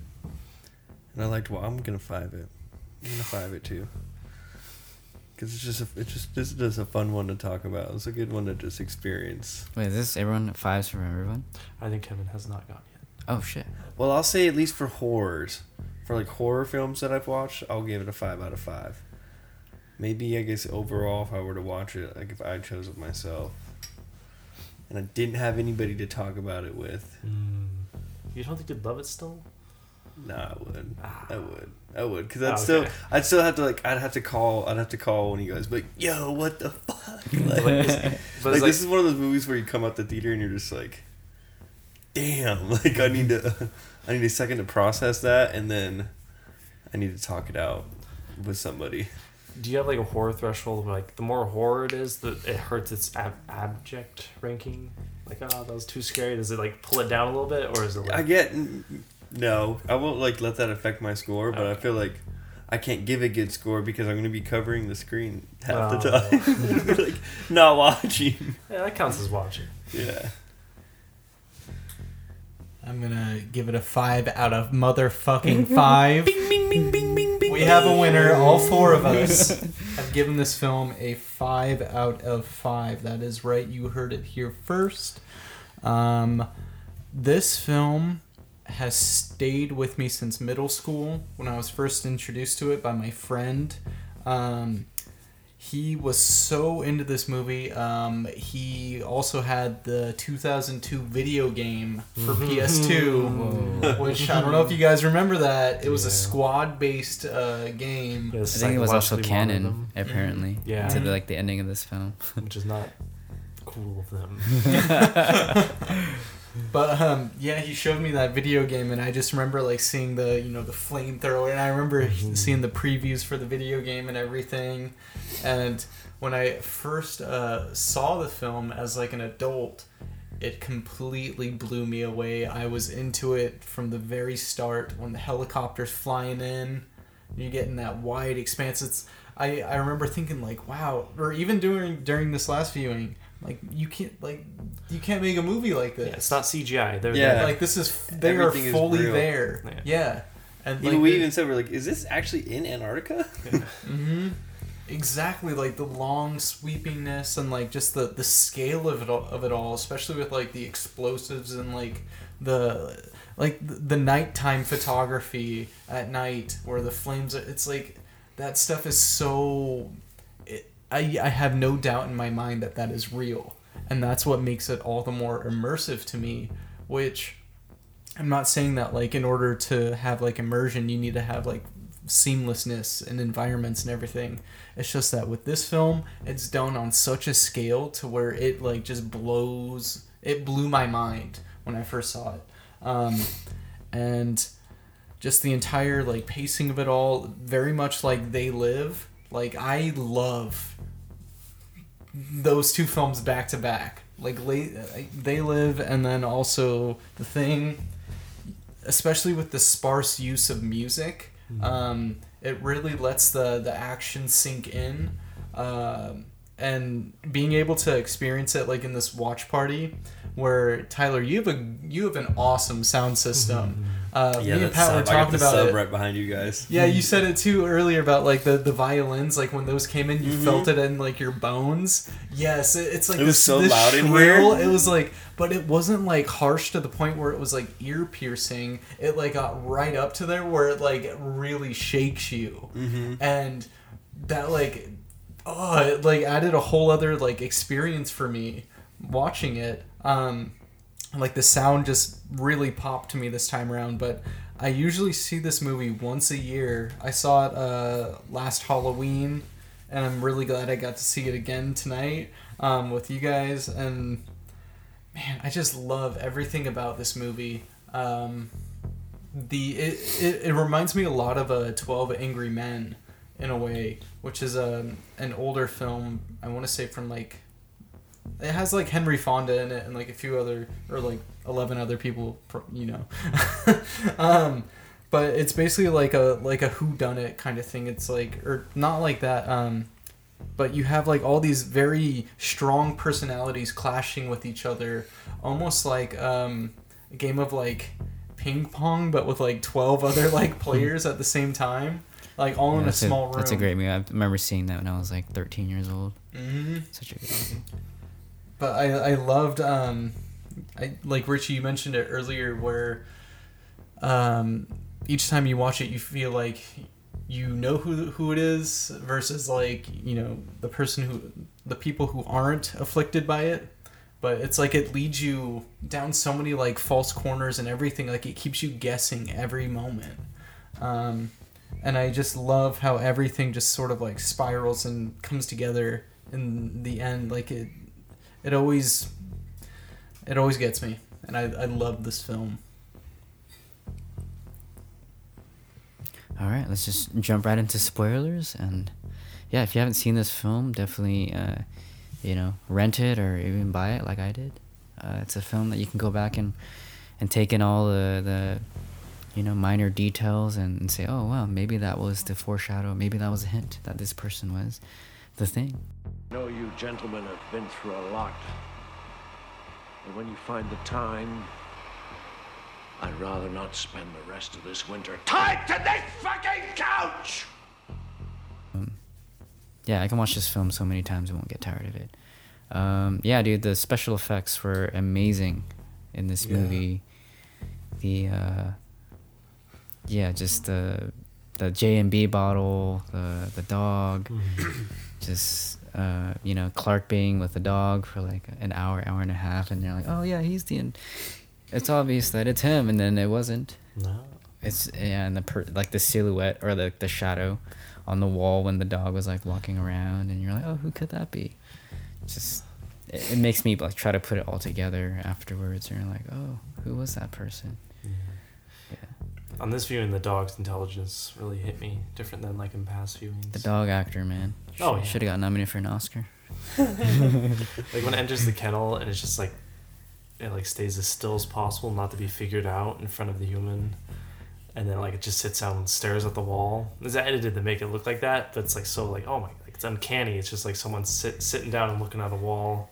and I liked. Well, I'm gonna five it. I'm gonna five it too. Cause it's just a, it's just this is just a fun one to talk about. It's a good one to just experience. Wait, is this everyone fives from everyone? I think Kevin has not gone yet. Oh shit. Well, I'll say at least for horrors, for like horror films that I've watched, I'll give it a five out of five. Maybe I guess overall, if I were to watch it, like if I chose it myself, and I didn't have anybody to talk about it with, You don't think you'd love it still? nah, I would. Ah. I would. I would, cause Oh, I'd still, okay. I'd still have to like, I'd have to call, I'd have to call one of you guys, but yo, what the fuck? Like, it's- like, this is one of those movies where you come out the theater and you're just like, damn, like I need to, I need a second to process that, and then I need to talk it out with somebody. Do you have like a horror threshold where like the more horror it is, the it hurts its ab- abject ranking? Like, oh, that was too scary. Does it like pull it down a little bit, or is it like? I get no, I won't like let that affect my score, but I feel like I can't give a good score because I'm going to be covering the screen half the Oh. time, like not watching. yeah, that counts as watching. Yeah. I'm gonna give it a five out of motherfucking five. We have a winner. All four of us have given this film a five out of five. That is right. You heard it here first. Um, this film has stayed with me since middle school when I was first introduced to it by my friend. Um, he was so into this movie. Um, he also had the 2002 video game for PS2, which I don't know if you guys remember that. It was a Yeah. squad-based uh, game. Yeah, I think it was also canon, apparently. Yeah. To the, like the ending of this film. which is not cool of them. But um, yeah, he showed me that video game, and I just remember like seeing the you know the flamethrower, and I remember Mhm. seeing the previews for the video game and everything. And when I first uh, saw the film as like an adult, it completely blew me away. I was into it from the very start when the helicopter's flying in. You're getting that wide expanse. It's I, I remember thinking like wow, or even during during this last viewing, like you can't like you can't make a movie like this. Yeah, it's not CGI. They're Yeah. they're- like this is they Everything are fully real. there. Yeah. Yeah. And Even like we the- even said we're like, is this actually in Antarctica? Mhm. exactly like the long sweepingness and like just the the scale of it all, of it all, especially with like the explosives and like the like the, the nighttime photography at night where the flames. Are, it's like that stuff is so. I I have no doubt in my mind that that is real, and that's what makes it all the more immersive to me. Which I'm not saying that like in order to have like immersion you need to have like seamlessness and environments and everything. It's just that with this film, it's done on such a scale to where it like just blows. It blew my mind when I first saw it, um, and just the entire like pacing of it all, very much like They Live. Like I love those two films back to back. Like They Live, and then also The Thing. Especially with the sparse use of music, um, it really lets the the action sink in, um, and being able to experience it like in this watch party, where Tyler, you have a you have an awesome sound system. Mm-hmm. Uh, Yeah, me and that Pat were sub, I got talking the about sub it. right behind you guys. Yeah, you said it too earlier about like the, the violins, like when those came in, you mm-hmm. felt it in like your bones. Yes, it, it's like It was this, so this loud in shrill. here. It was like, but it wasn't like harsh to the point where it was like ear piercing. It like got right up to there where it like really shakes you, mm-hmm. and that like, oh, it like added a whole other like experience for me watching it. Um, like the sound just really popped to me this time around but i usually see this movie once a year. I saw it uh, last halloween and i'm really glad i got to see it again tonight um, with you guys and man i just love everything about this movie. Um, the it, it, it reminds me a lot of uh, 12 angry men in a way which is um, an older film i want to say from like it has like Henry Fonda in it and like a few other or like 11 other people you know um but it's basically like a like a who done it kind of thing it's like or not like that um but you have like all these very strong personalities clashing with each other almost like um a game of like ping pong but with like 12 other like players at the same time like all Yeah, in a small room That's a great movie. I remember seeing that when I was like 13 years old. hmm Such a good movie. But I I loved um I like Richie you mentioned it earlier where um each time you watch it you feel like you know who who it is versus like you know the person who the people who aren't afflicted by it. But it's like it leads you down so many like false corners and everything like it keeps you guessing every moment. Um and I just love how everything just sort of like spirals and comes together in the end like it it always it always gets me and I, I love this film All right, let's just jump right into spoilers. And yeah, if you haven't seen this film, definitely, uh, you know, rent it or even buy it like I did. Uh, it's a film that you can go back and, and take in all the, the you know, minor details and, and say, oh, well, maybe that was the foreshadow. Maybe that was a hint that this person was the thing. know you gentlemen have been through a lot. But when you find the time, I'd rather not spend the rest of this winter tied to this fucking couch! yeah, I can watch this film so many times and won't get tired of it. Um, yeah, dude, the special effects were amazing in this Yeah. movie. The uh, yeah, just the the J and B bottle, the the dog, just uh, you know Clark being with the dog for like an hour, hour and a half, and they're like, oh yeah, he's the. It's obvious that it's him, and then it wasn't. No. It's yeah, and the per, like the silhouette or the the shadow on the wall when the dog was like walking around, and you're like, oh, who could that be? Just it, it makes me like try to put it all together afterwards, and you're like, oh, who was that person? On this viewing, the dog's intelligence really hit me different than like in past viewings. the dog actor, man. Oh, yeah. should have got nominated for an Oscar. like when it enters the kennel and it's just like it like stays as still as possible, not to be figured out in front of the human, and then like it just sits down and stares at the wall. It's edited to make it look like that, but it's like so like oh my, like it's uncanny. It's just like someone sit, sitting down and looking at a wall,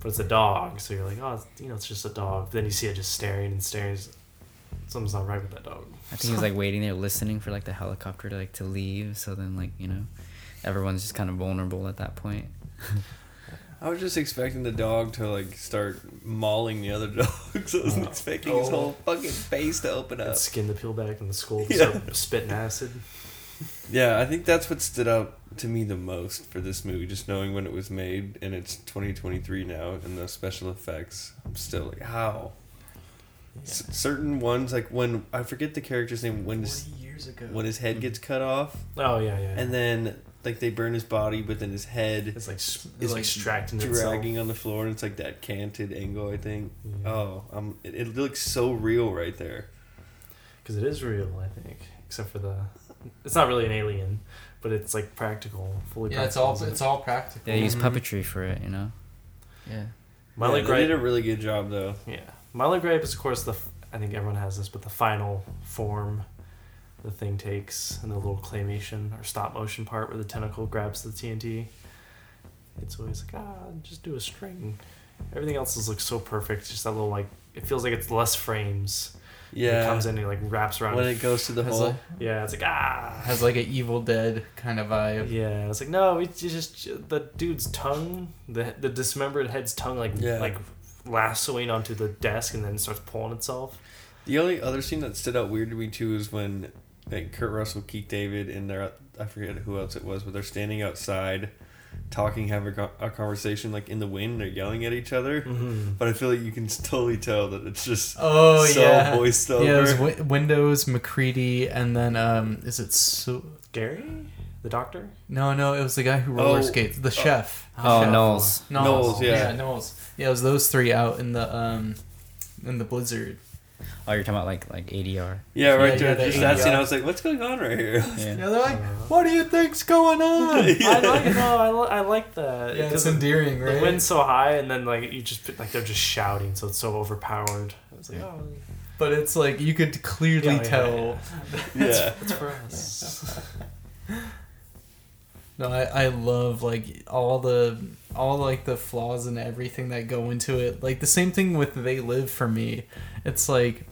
but it's a dog, so you're like oh you know it's just a dog. But then you see it just staring and staring. Something's not right with that dog. I think he was like waiting there, listening for like the helicopter to like to leave. So then like you know, everyone's just kind of vulnerable at that point. I was just expecting the dog to like start mauling the other dogs. I wasn't oh. expecting his Oh. whole fucking face to open up. And skin to peel back and the skull to Yeah. start spitting acid. Yeah, I think that's what stood out to me the most for this movie. Just knowing when it was made, and it's 2023 now, and the special effects. I'm still like, how? S- certain ones, like when I forget the character's name, when his years ago. when his head gets cut off, Oh yeah, yeah. and then like they burn his body, but then his head it's like s- is like extracting itself. dragging on the floor, and it's like that canted angle. I think. Yeah. Oh, um, it, it looks so real right there. because it is real. I think, except for the, it's not really an alien, but it's like practical, fully. Yeah, it's practical, all isn't it? it's all practical. They use Mhm. puppetry for it, you know. Yeah. My yeah, only they gripe, did a really good job though. yeah, my only gripe is of course the. I think everyone has this, but the final form, the thing takes, and the little claymation or stop motion part where the tentacle grabs the TNT. It's always like ah, just do a string. Everything else is looks so perfect. Just that little like it feels like it's less frames. Yeah, It comes in and like wraps around. when it goes to the Has hole. like, yeah, it's like ah. has like an Evil Dead kind of vibe. Yeah, it's like no, it's just the dude's tongue, the the dismembered head's tongue, like Yeah. like lassoing onto the desk and then starts pulling itself. The only other scene that stood out weird to me too is when like Kurt Russell, Keith David, and they're I forget who else it was, but they're standing outside, talking, having a, conversation like in the wind. They're yelling at each other, Mm-hmm. but I feel like you can totally tell that it's just Oh so yeah. voiced Yeah, over. it was Wi- Windows, MacReady, and then um, is it so? Gary, the doctor. No, no, it was the guy who roller Oh, skates, the chef. Oh, Chef. Nauls. Nauls, yeah. Nauls. Yeah, it was those three out in the um, in the blizzard. Oh, you're talking about like like ADR. yeah, right Yeah, there. yeah, the just that scene, I was like, "What's going on right here?" Yeah. Yeah, they're like, "What do you think's going on?" I like no, I, li- I like that. yeah, it's Because the- endearing, The wind's so high, and then like you just like they're just shouting, so it's so overpowered. It's like oh, but it's like you could clearly Yeah, yeah, tell. yeah. yeah, it's for us. No, I, I love like all the all like the flaws and everything that go into it. Like the same thing with They Live for me. It's like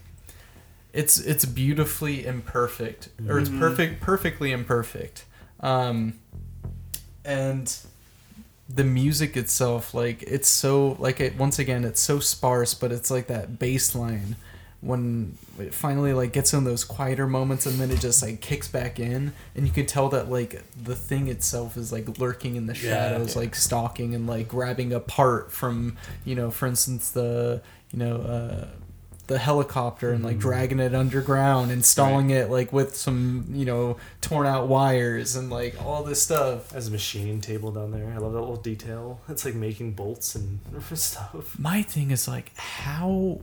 it's it's beautifully imperfect or it's Mhm. perfect perfectly imperfect. Um and the music itself like it's so like it once again it's so sparse but it's like that bass line when it finally like gets in those quieter moments and then it just like kicks back in and you can tell that like the thing itself is like lurking in the Yeah. shadows like stalking and like grabbing a part from you know for instance the you know uh the helicopter and like Mm-hmm. dragging it underground installing it like with some you know torn out wires and like all this stuff As a machining table down there, I love that little detail. It's like making bolts and stuff. my thing is like how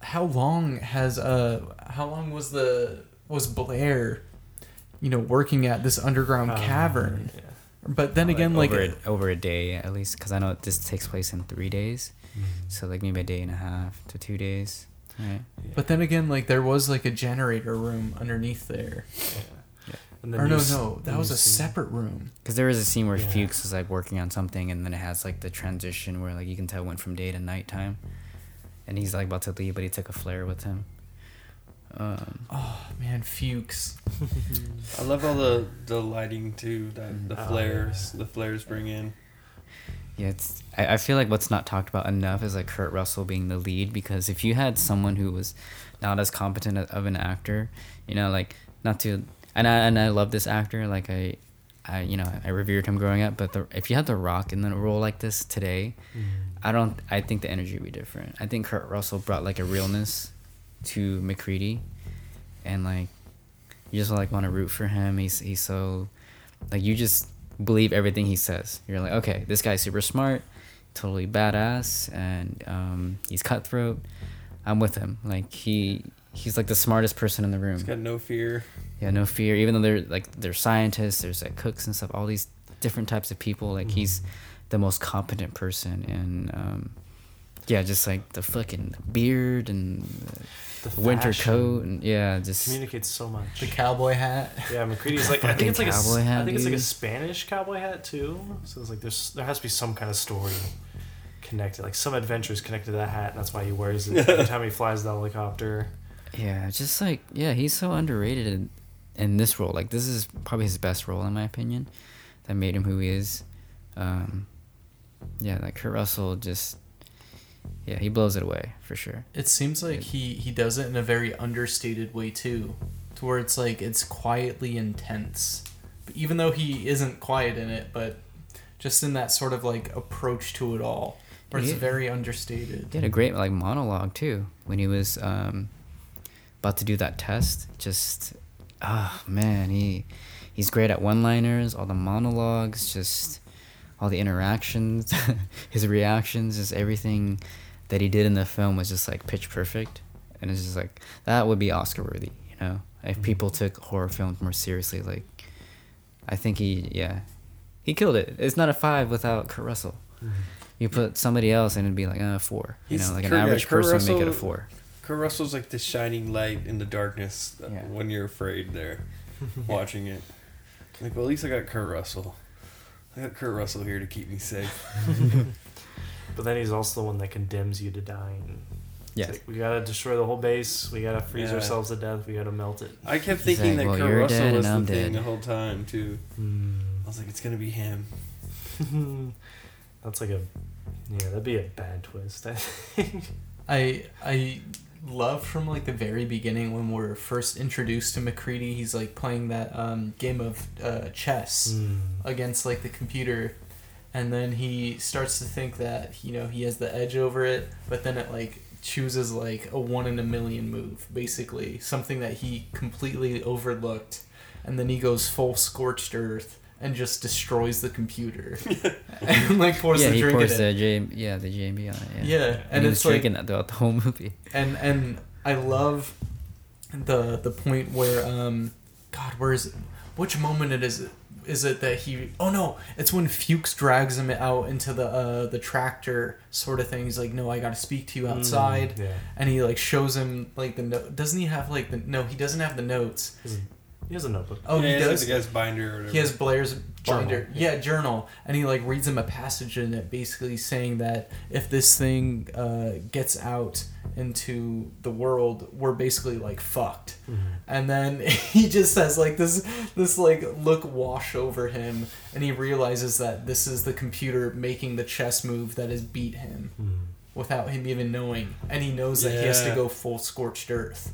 how long has uh how long was the was Blair you know working at this underground Um, cavern yeah. but then again like, over, a, over a day at least, because I know this takes place in three days, Mm-hmm. so like maybe a day and a half to two days. Right. but then again like there was like a generator room underneath there Yeah. And then or no s- no that was a see- separate room Because there was a scene where Yeah. Fuchs was like working on something, and then it has like the transition where like you can tell it went from day to nighttime, and he's like about to leave, but he took a flare with him. Um, oh man Fuchs I love all the the lighting too. That the Oh, flares, the flares bring in. yeah, it's. I, I feel like what's not talked about enough is like Kurt Russell being the lead because if you had someone who was not as competent of an actor, you know, like not to, and I and I love this actor, like I, I you know I revered him growing up, but the, if you had The Rock in a role like this today, I don't. I think the energy would be different. I think Kurt Russell brought like a realness to MacReady, and like you just like want to root for him. He's he's so like you just believe everything he says. You're like, okay, this guy's super smart, totally badass, and um, he's cutthroat. I'm with him. Like he he's like the smartest person in the room. He's got no fear. Yeah, no fear. Even though they're like they're scientists, there's like cooks and stuff. All these different types of people. Like he's the most competent person, and um, yeah, just like the fucking beard and The the winter coat, and yeah, just communicates so much. the cowboy hat Yeah, MacReady's like I think it's like a, s- cowboy hat, I think it's like a. Spanish cowboy hat too. So it's like there's there has to be some kind of story connected, like some adventures connected to that hat, and that's why he wears it every time he flies the helicopter. yeah, just like yeah, he's so underrated in, in this role. Like this is probably his best role in my opinion. that made him who he is. Um, yeah, like Kurt Russell just yeah he blows it away for sure. It seems like he he does it in a very understated way too, to where it's like it's quietly intense, but even though he isn't quiet in it, but just in that sort of like approach to it all, where it's very understated. He had a great like monologue too when he was um, about to do that test. Just ah man, he he's great at one-liners, all the monologues, just all the interactions, his reactions, just everything that he did in the film was just like pitch perfect, and it's just like that would be Oscar worthy, you know, if people took horror films more seriously. Like, I think he yeah, he killed it. It's not a five without Kurt Russell. You put somebody else and it'd be like a four. You He's- know, like an Kurt- yeah, average Kurt person would make it a four. Kurt Russell's like the shining light in the darkness uh, Yeah. when you're afraid there, watching it. Like, well, at least I got Kurt Russell. I got Kurt Russell here to keep me safe. But then he's also the one that condemns you to dying. It's Yes. like, we gotta destroy the whole base. We gotta freeze Yeah. ourselves to death. We gotta melt it. I kept He's thinking like, that "Well, Kurt Russell was and the I'm thing dead." the whole time too. Hmm. I was like, it's gonna be him. That's like a yeah. That'd be a bad twist. I think. I I love from like the very beginning when we're first introduced to MacReady. He's like playing that um, game of uh, chess Mm. against like the computer, and then he starts to think that you know he has the edge over it, but then it like chooses like a one in a million move, basically something that he completely overlooked, and then he goes full scorched earth and just destroys the computer and like pours yeah, the he drink pours in it. the J, yeah, the J and B on it. Yeah, Yeah, and, and, he was it's like drinking that throughout the whole movie. and and I love the the point where um God where is it which moment it is is it that he oh no it's when Fuchs drags him out into the uh the tractor sort of thing he's like no I got to speak to you outside Mm, yeah. and he like shows him like the note doesn't he have like the no he doesn't have the notes He has a notebook. oh yeah, he it's like does the guy's binder or whatever. he has Blair's Journal, binder. Yeah. journal. And he like reads him a passage in it basically saying that if this thing uh, gets out into the world, we're basically like fucked. And then he just says like this this like look wash over him and he realizes that this is the computer making the chess move that has beat him without him even knowing. And he knows that he has to go full scorched earth.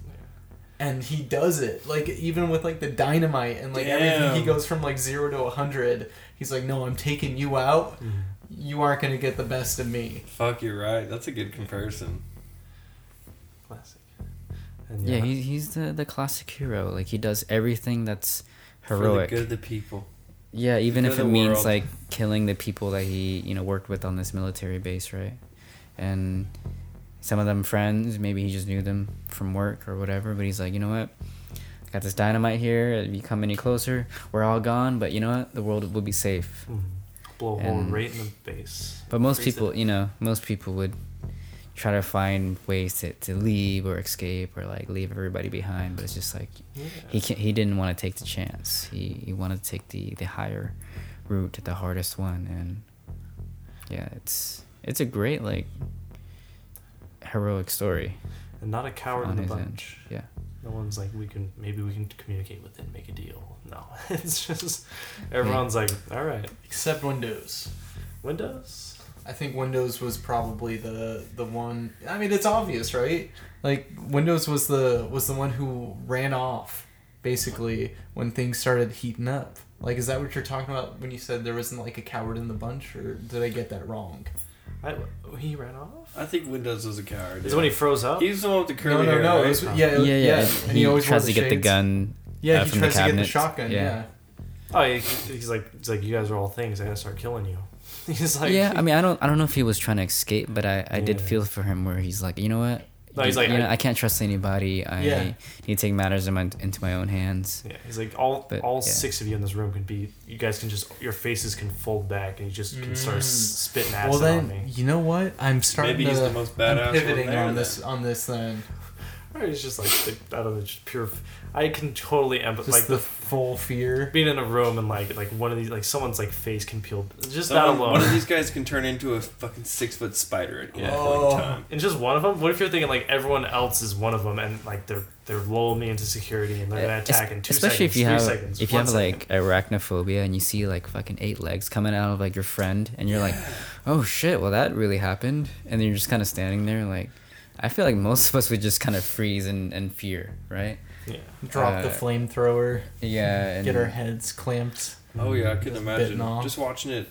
And he does it. Like even with like the dynamite and like everything he goes from like 0 to a 100. He's like, "No, I'm taking you out. Mm. You aren't going to get the best of me." Fuck, you're right. That's a good comparison. Classic. And Yeah, he, he's the the classic hero. Like he does everything that's For the heroic. good of the people. Yeah, even good if it means world. like killing the people that he you know worked with on this military base, right? And some of them friends, maybe he just knew them from work or whatever. But he's like, you know what? I got this dynamite here. If you come any closer, we're all gone. But you know what? The world will be safe. Mhm. blow a hole right in the base. But most people, it. you know, most people would try to find ways to, to leave or escape or like leave everybody behind. But it's just like he can he didn't want to take the chance. He he wanted to take the the higher route, the hardest one, and yeah, it's it's a great like heroic story and not a coward in the bunch. end. Yeah, No one's like we can maybe we can communicate with it, and make a deal. No, it's just everyone's like, all right, Except Windows. Windows. I think Windows was probably the the one. I mean, it's obvious, right? Like Windows was the was the one who ran off, basically when things started heating up. Like, is that what you're talking about when you said there wasn't like a coward in the bunch, or did I get that wrong? I, he ran off. I think Windows was a coward. Is it when he froze up? He's the one with the curly no, hair. no. right? It was, yeah, yeah, yeah, yeah. And he, he, always tries to the get the gun. Yeah, uh, he from tries the to get the shotgun. Yeah. Yeah. Oh, he, he's like, it's like you guys are all things. I gotta start killing you. He's like, yeah, I mean, I don't, I don't know if he was trying to escape, but I, I did feel for him where he's like, you know what? No, he's like, you know, I- I can't trust anybody. I Yeah. need to take matters in my, into my own hands. Yeah, he's like all But, all yeah. six of you in this room can be. You guys can just your faces can fold back and you just can start Mm. spitting acid Well on me. you know what? I'm starting Maybe to. he's the most I'm pivoting on this on this then. Or he's just like, I don't know, just pure. I can totally empathize. Like the the full fear. being in a room and like like one of these like someone's like face can peel. Just that Someone- alone. One of these guys can turn into a fucking six foot spider at any point Oh. time. and just one of them. What if you're thinking like everyone else is one of them and like they're they're lulling me into security and they're gonna Es- attack in two especially seconds, if you have seconds, if you have second. like arachnophobia and you see like fucking eight legs coming out of like your friend and you're like oh shit well that really happened and then you're just kind of standing there like i feel like most of us would just kind of freeze and, and fear right yeah. Drop the Uh, flamethrower. yeah and Get our heads clamped. Oh yeah, I can Just imagine just watching it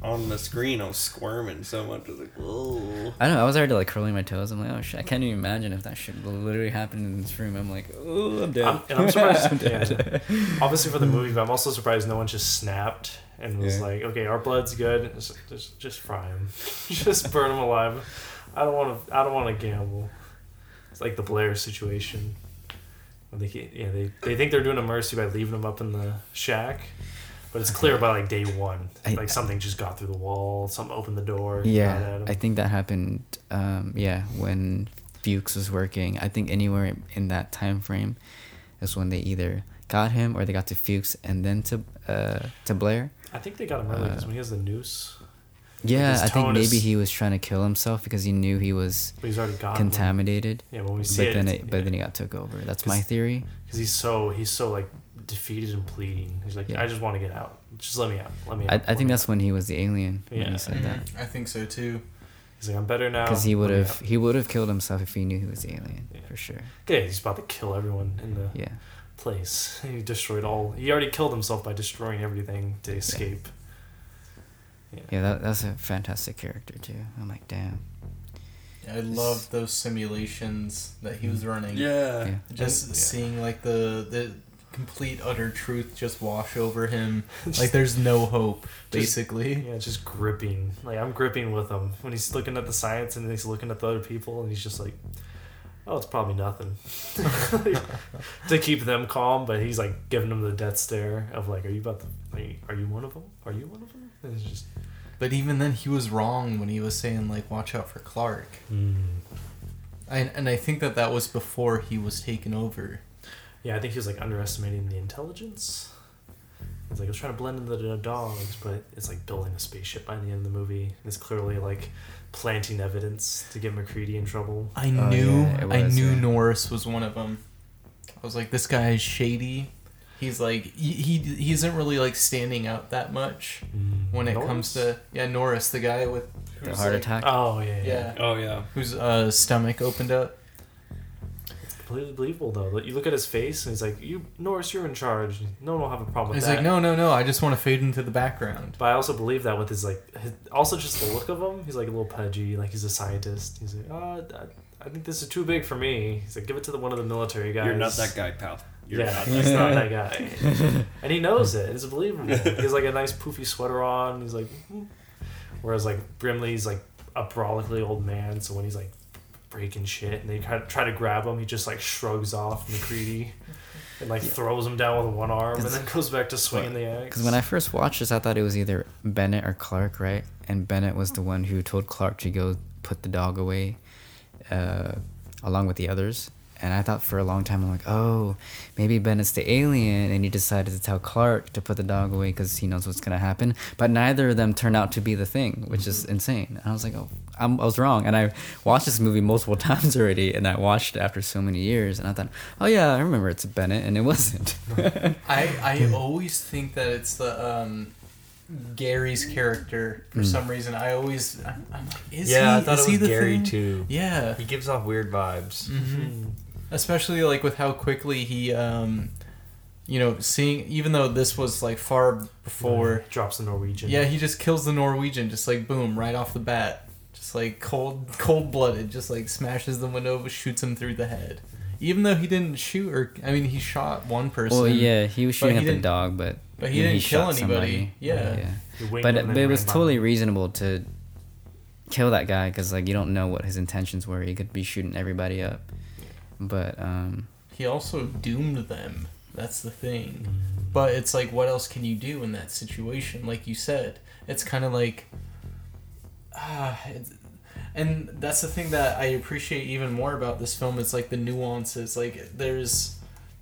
on the screen. I was squirming so much. I was like, oh. I don't know. I was already like curling my toes. I'm like, oh shit! I can't even imagine if that shit literally happened in this room. I'm like, oh, I'm dead. I'm, and I'm surprised. I'm dead. yeah. Obviously for the movie, but I'm also surprised no one just snapped and was Yeah. like, "Okay, our blood's good. Just, just, just fry him. just burn him alive." I don't want to. I don't want to gamble. It's like the Blair situation. When they, yeah, they they think they're doing a mercy by leaving him up in the shack, but it's clear by like day one, I- like something just got through the wall, something opened the door. Yeah. I think that happened. Um, yeah, when Fuchs was working. I think anywhere in that time frame is when they either got him or they got to Fuchs and then to uh, to Blair. I think they got him early because uh, when he has the noose, Yeah, his I think maybe is- he was trying to kill himself because he knew he was but he's already got him. contaminated. Yeah, when we see But it, then it's- it, but yeah. then he got took over. That's my theory. because he's so he's so like defeated and pleading. He's like, Yeah. I just want to get out. Just let me out. Let me out. I, I think that's out." when he was the alien when Yeah. he said that. Mm-hmm. I think so too. He's like, I'm better now. Because he would have he would have killed himself if he knew he was the alien Yeah. for sure. Yeah, he's about to kill everyone in the Yeah. place. He destroyed all. He already killed himself by destroying everything to escape. Yeah. Yeah, that that's a fantastic character too. I'm like, damn. I love those simulations that he was mm-hmm. running. Yeah. Yeah. Just yeah. seeing like the the complete utter truth just wash over him. like there's no hope, basically. Yeah, just gripping. Like I'm gripping with him when he's looking at the science and he's looking at the other people and he's just like, "Oh, it's probably nothing." to keep them calm, but he's like giving them the death stare of like, "Are you about to? Are you, are you one of them? Are you one of them?" And it's just. But even then, he was wrong when he was saying like, "Watch out for Clark." Hmm. I, and I think that that was before he was taken over. Yeah, I think he was like underestimating the intelligence. It's like I was trying to blend into the dogs, but it's like building a spaceship by the end of the movie. It's clearly like planting evidence to get MacReady in trouble. I Oh, knew, yeah, it I knew yeah. Norris was one of them. I was like, this guy is shady. He's like, he, he, he isn't really like standing out that much when it comes to yeah Norris, the guy with The heart like- attack. Oh yeah, yeah. Yeah, Oh yeah. whose uh, stomach opened up. It's completely believable though. Like, You look at his face, and he's like, "You, Norris, you're in charge. No one will have a problem with He's that." like, no, no, no. I just want to fade into the background. But I also believe that with his like, his, also just the look of him. He's like a little pudgy, like he's a scientist. He's like, "Oh, I, I think this is too big for me." He's like, "Give it to the one of the military guys." You're not that guy, pal. You're yeah, not he's not that guy. and he knows it. It's believable. He has like a nice poofy sweater on. He's like, "Hmm." whereas like Brimley's like a brawlically old man. So when he's like breaking shit and they try to, try to grab him, he just like shrugs off MacReady and like throws him down with one arm and then goes back to swinging the axe. Because when I first watched this, I thought it was either Bennett or Clark, right? And Bennett was the one who told Clark to go put the dog away, uh, along with the others. And I thought for a long time, I'm like, oh, maybe Bennett's the alien, and he decided to tell Clark to put the dog away because he knows what's gonna happen. But neither of them turned out to be the thing, which is insane. And I was like, oh, I'm, I was wrong. And I watched this movie multiple times already, and I watched it after so many years, and I thought, oh yeah, I remember it's Bennett, and it wasn't. I I always think that it's the um, Gary's character for some reason. I always I'm, I'm like, is yeah, he? I thought is it was the Gary thing? too. Yeah. He gives off weird vibes. hmm Especially like with how quickly he, um, you know, seeing even though this was like far before. drops the Norwegian. Yeah, he just kills the Norwegian, just like boom, right off the bat, just like cold, cold blooded, just like smashes the window, shoots him through the head. Even though he didn't shoot, or I mean, he shot one person. Well, yeah, he was shooting he at the dog, but but he didn't kill anybody. somebody. Yeah. yeah. But but it was totally him. reasonable to kill that guy because like you don't know what his intentions were. He could be shooting everybody up. But um, He also doomed them. That's the thing. But it's like, what else can you do in that situation? Like you said, it's kind of like, ah, it's, and that's the thing that I appreciate even more about this film. It's like the nuances. Like there's,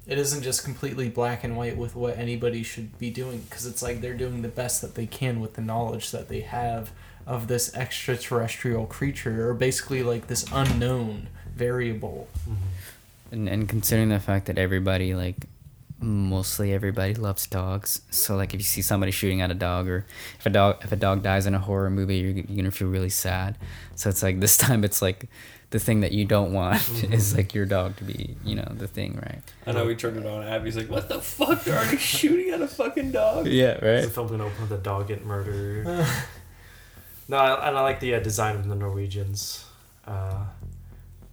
it isn't just completely black and white with what anybody should be doing because it's like they're doing the best that they can with the knowledge that they have of this extraterrestrial creature or basically like this unknown variable. Mm-hmm. And, and considering the fact that everybody like mostly everybody loves dogs so like if you see somebody shooting at a dog or if a dog if a dog dies in a horror movie you're, you're gonna feel really sad so it's like this time it's like the thing that you don't want is like your dog to be you know the thing right I know we turned it on. Abby's like, "What the fuck? They're already shooting at a fucking dog." yeah Is right the film gonna open with a dog get murdered? no, I, and I like the uh, design of the Norwegians. Uh,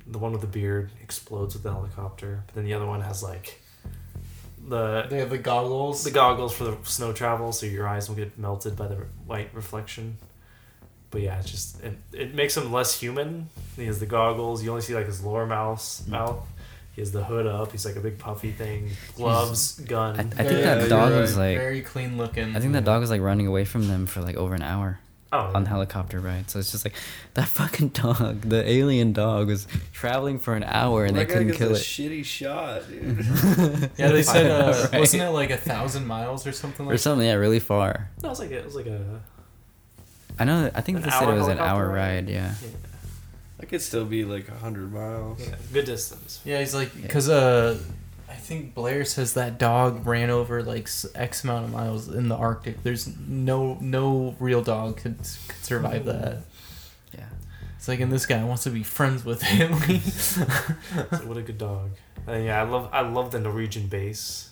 the one with the beard explodes with the helicopter, but then the other one has like the They have the goggles. the goggles for the snow travel, so your eyes won't get melted by the white reflection. But yeah, it's just it, it makes him less human. He has the goggles. You only see like his lower mouth. Mm. Mouth. He has the hood up. He's like a big puffy thing. Gloves, gun. I, I think Very- that you're dog right. was like very clean looking. I think that dog was like running away from them for like over an hour oh, on the helicopter ride. So it's just like that fucking dog, the alien dog, was traveling for an hour and that they couldn't gets kill a it. shitty shot, dude. Yeah, they said uh, Right. wasn't it like a thousand miles or something like or something, yeah, really far. No, it was like a, it was like a I know. I think An they said it was an hour ride? ride. Yeah. yeah, that could still be like a hundred miles. yeah, good distance. Yeah, he's like because uh, I think Blair says that dog ran over like X amount of miles in the Arctic. There's no no real dog could could survive that. Yeah. It's like, and this guy wants to be friends with him. So what a good dog. And yeah, I love I love the Norwegian base.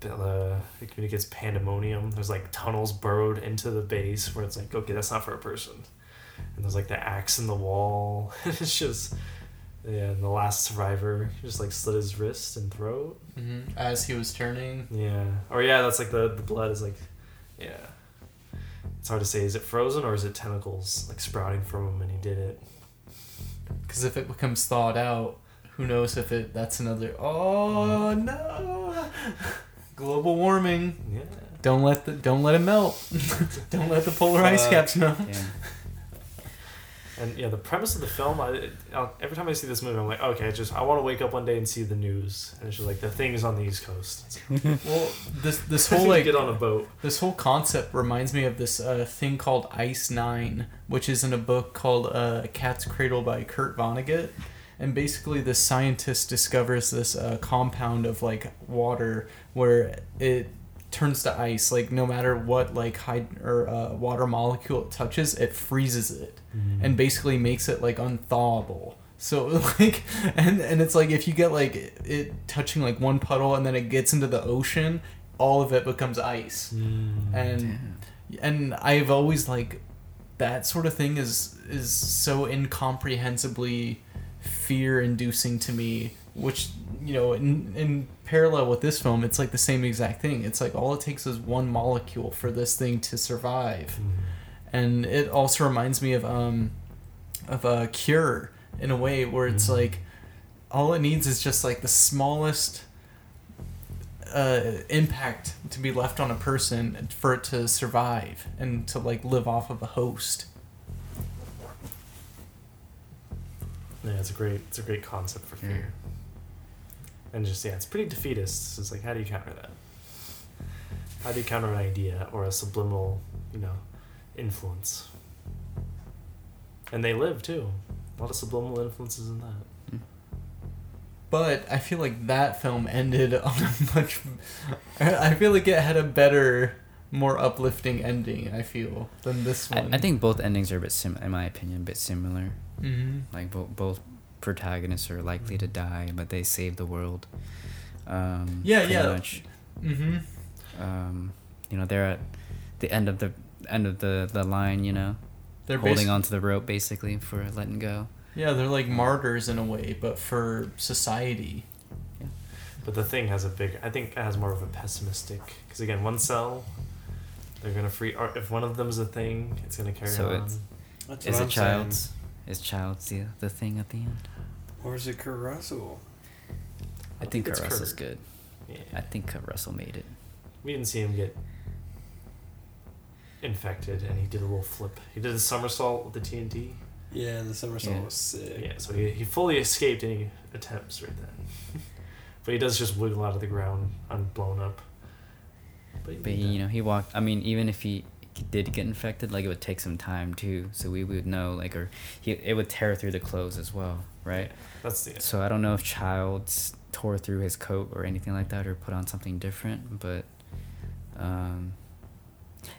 The uh, it communicates pandemonium. There's like tunnels burrowed into the base where it's like, okay, that's not for a person. And there's like the axe in the wall. it's just yeah. And the last survivor just like slit his wrist and throat. hmm As he was turning, Yeah. Or yeah, that's like the the blood is like, yeah. It's hard to say. Is it frozen or is it tentacles like sprouting from him and he did it? because if it becomes thawed out, who knows if it that's another. Oh no! Global warming. Yeah. Don't let the don't let it melt. don't let the polar ice caps melt. Yeah. And yeah, the premise of the film, I, every time I see this movie, I'm like, okay, just I want to wake up one day and see the news, and it's just like the thing is on the East Coast. Well, this this whole like get on a boat. This whole concept reminds me of this uh, thing called Ice Nine, which is in a book called uh, Cat's Cradle by Kurt Vonnegut. And basically, this scientist discovers this uh, compound of like water where it turns to ice. Like no matter what like hyd- or uh, water molecule it touches, it freezes it, and basically makes it like unthawable. So like, and and it's like if you get like it touching like one puddle and then it gets into the ocean, all of it becomes ice and and I've always like that sort of thing is is so incomprehensibly fear inducing to me which you know in, in parallel with this film it's like the same exact thing. It's like all it takes is one molecule for this thing to survive. And it also reminds me of um of a cure in a way where it's like all it needs is just like the smallest uh, impact to be left on a person for it to survive and to like live off of a host. Yeah, it's a great, it's a great concept for fear. And just yeah, it's pretty defeatist. It's like, how do you counter that? How do you counter an idea or a subliminal, you know, influence? And they live too. A lot of subliminal influences in that. But I feel like that film ended on a much. I feel like it had a better, more uplifting ending. I feel than this one. I think both endings are a bit sim, in my opinion, a bit similar. hmm Like both both protagonists are likely to die, but they save the world. Um, Yeah, yeah. Much. Mm-hmm. Um, you know, they're at the end of the end of the the line. You know, They're holding basi- onto the rope basically for letting go. Yeah, they're like martyrs in a way, but for society. Yeah. But the thing has a big. I think it has more of a pessimistic. Because again, one cell, they're gonna free. Or if one of them's a thing, it's gonna carry So on. it's- That's Is what it I'm child's? Is Childs the the thing at the end? Or is it Kurt Russell? I think it's Kurt Russell's Kurt. good. yeah. I think Kurt Russell made it. We didn't see him get infected, and he did a little flip. He did a somersault with the TNT. Yeah, the somersault Yeah. was sick. Yeah, so he, he fully escaped any attempts right then. but he does just wiggle out of the ground unblown up. But, But made he, that. you know, he walked. I mean, even if he did get infected, like it would take some time too. So we would know, like, or he it would tear through the clothes as well, right? that's the So I don't know if Childs tore through his coat or anything like that, or put on something different. But um,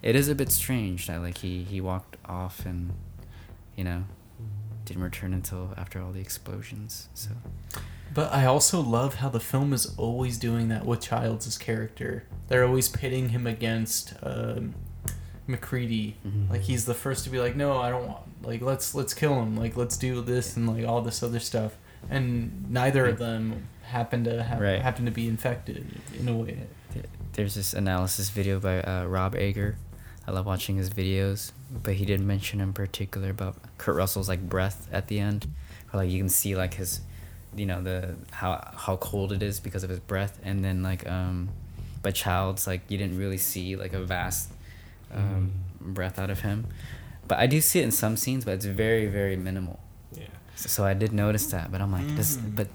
it is a bit strange that like he he walked off and you know didn't return until after all the explosions. So But I also love how the film is always doing that with Childs' character. They're always pitting him against um, MacReady. Mhm. Like he's the first to be like, "No, I don't want. Like let's let's kill him. Like let's do this and like all this other stuff." And neither of them happen to have Right. happen to be infected in a way. there's this analysis video by uh, Rob Ager. I love watching his videos, but he did mention in particular about Kurt Russell's like breath at the end, where like you can see like his, you know the how how cold it is because of his breath, and then like um, but Childs like you didn't really see like a vast, um, breath out of him, but I do see it in some scenes, but it's very very minimal. yeah. So, so I did notice that, but I'm like, does Mm. but.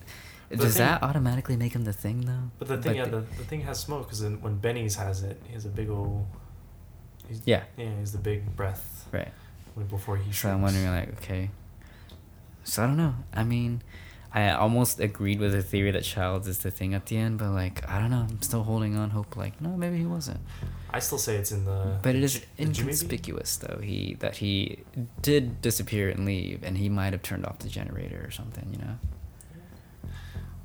The Does thing- that automatically make him the thing though? But the thing, yeah, the- the, thing has smoke because when Benny's has it, he has a big old. He's, yeah, Yeah, he's the big breath right. before he. So I'm shrinks. wondering, like, okay. So I don't know. I mean, I almost agreed with the theory that Childs is the thing at the end, but like, I don't know. I'm still holding on hope. Like, no, maybe he wasn't. I still say it's in the. But it is the is Ji- the Jimmy Bee? inconspicuous, though. He that he did disappear and leave, and he might have turned off the generator or something. You know.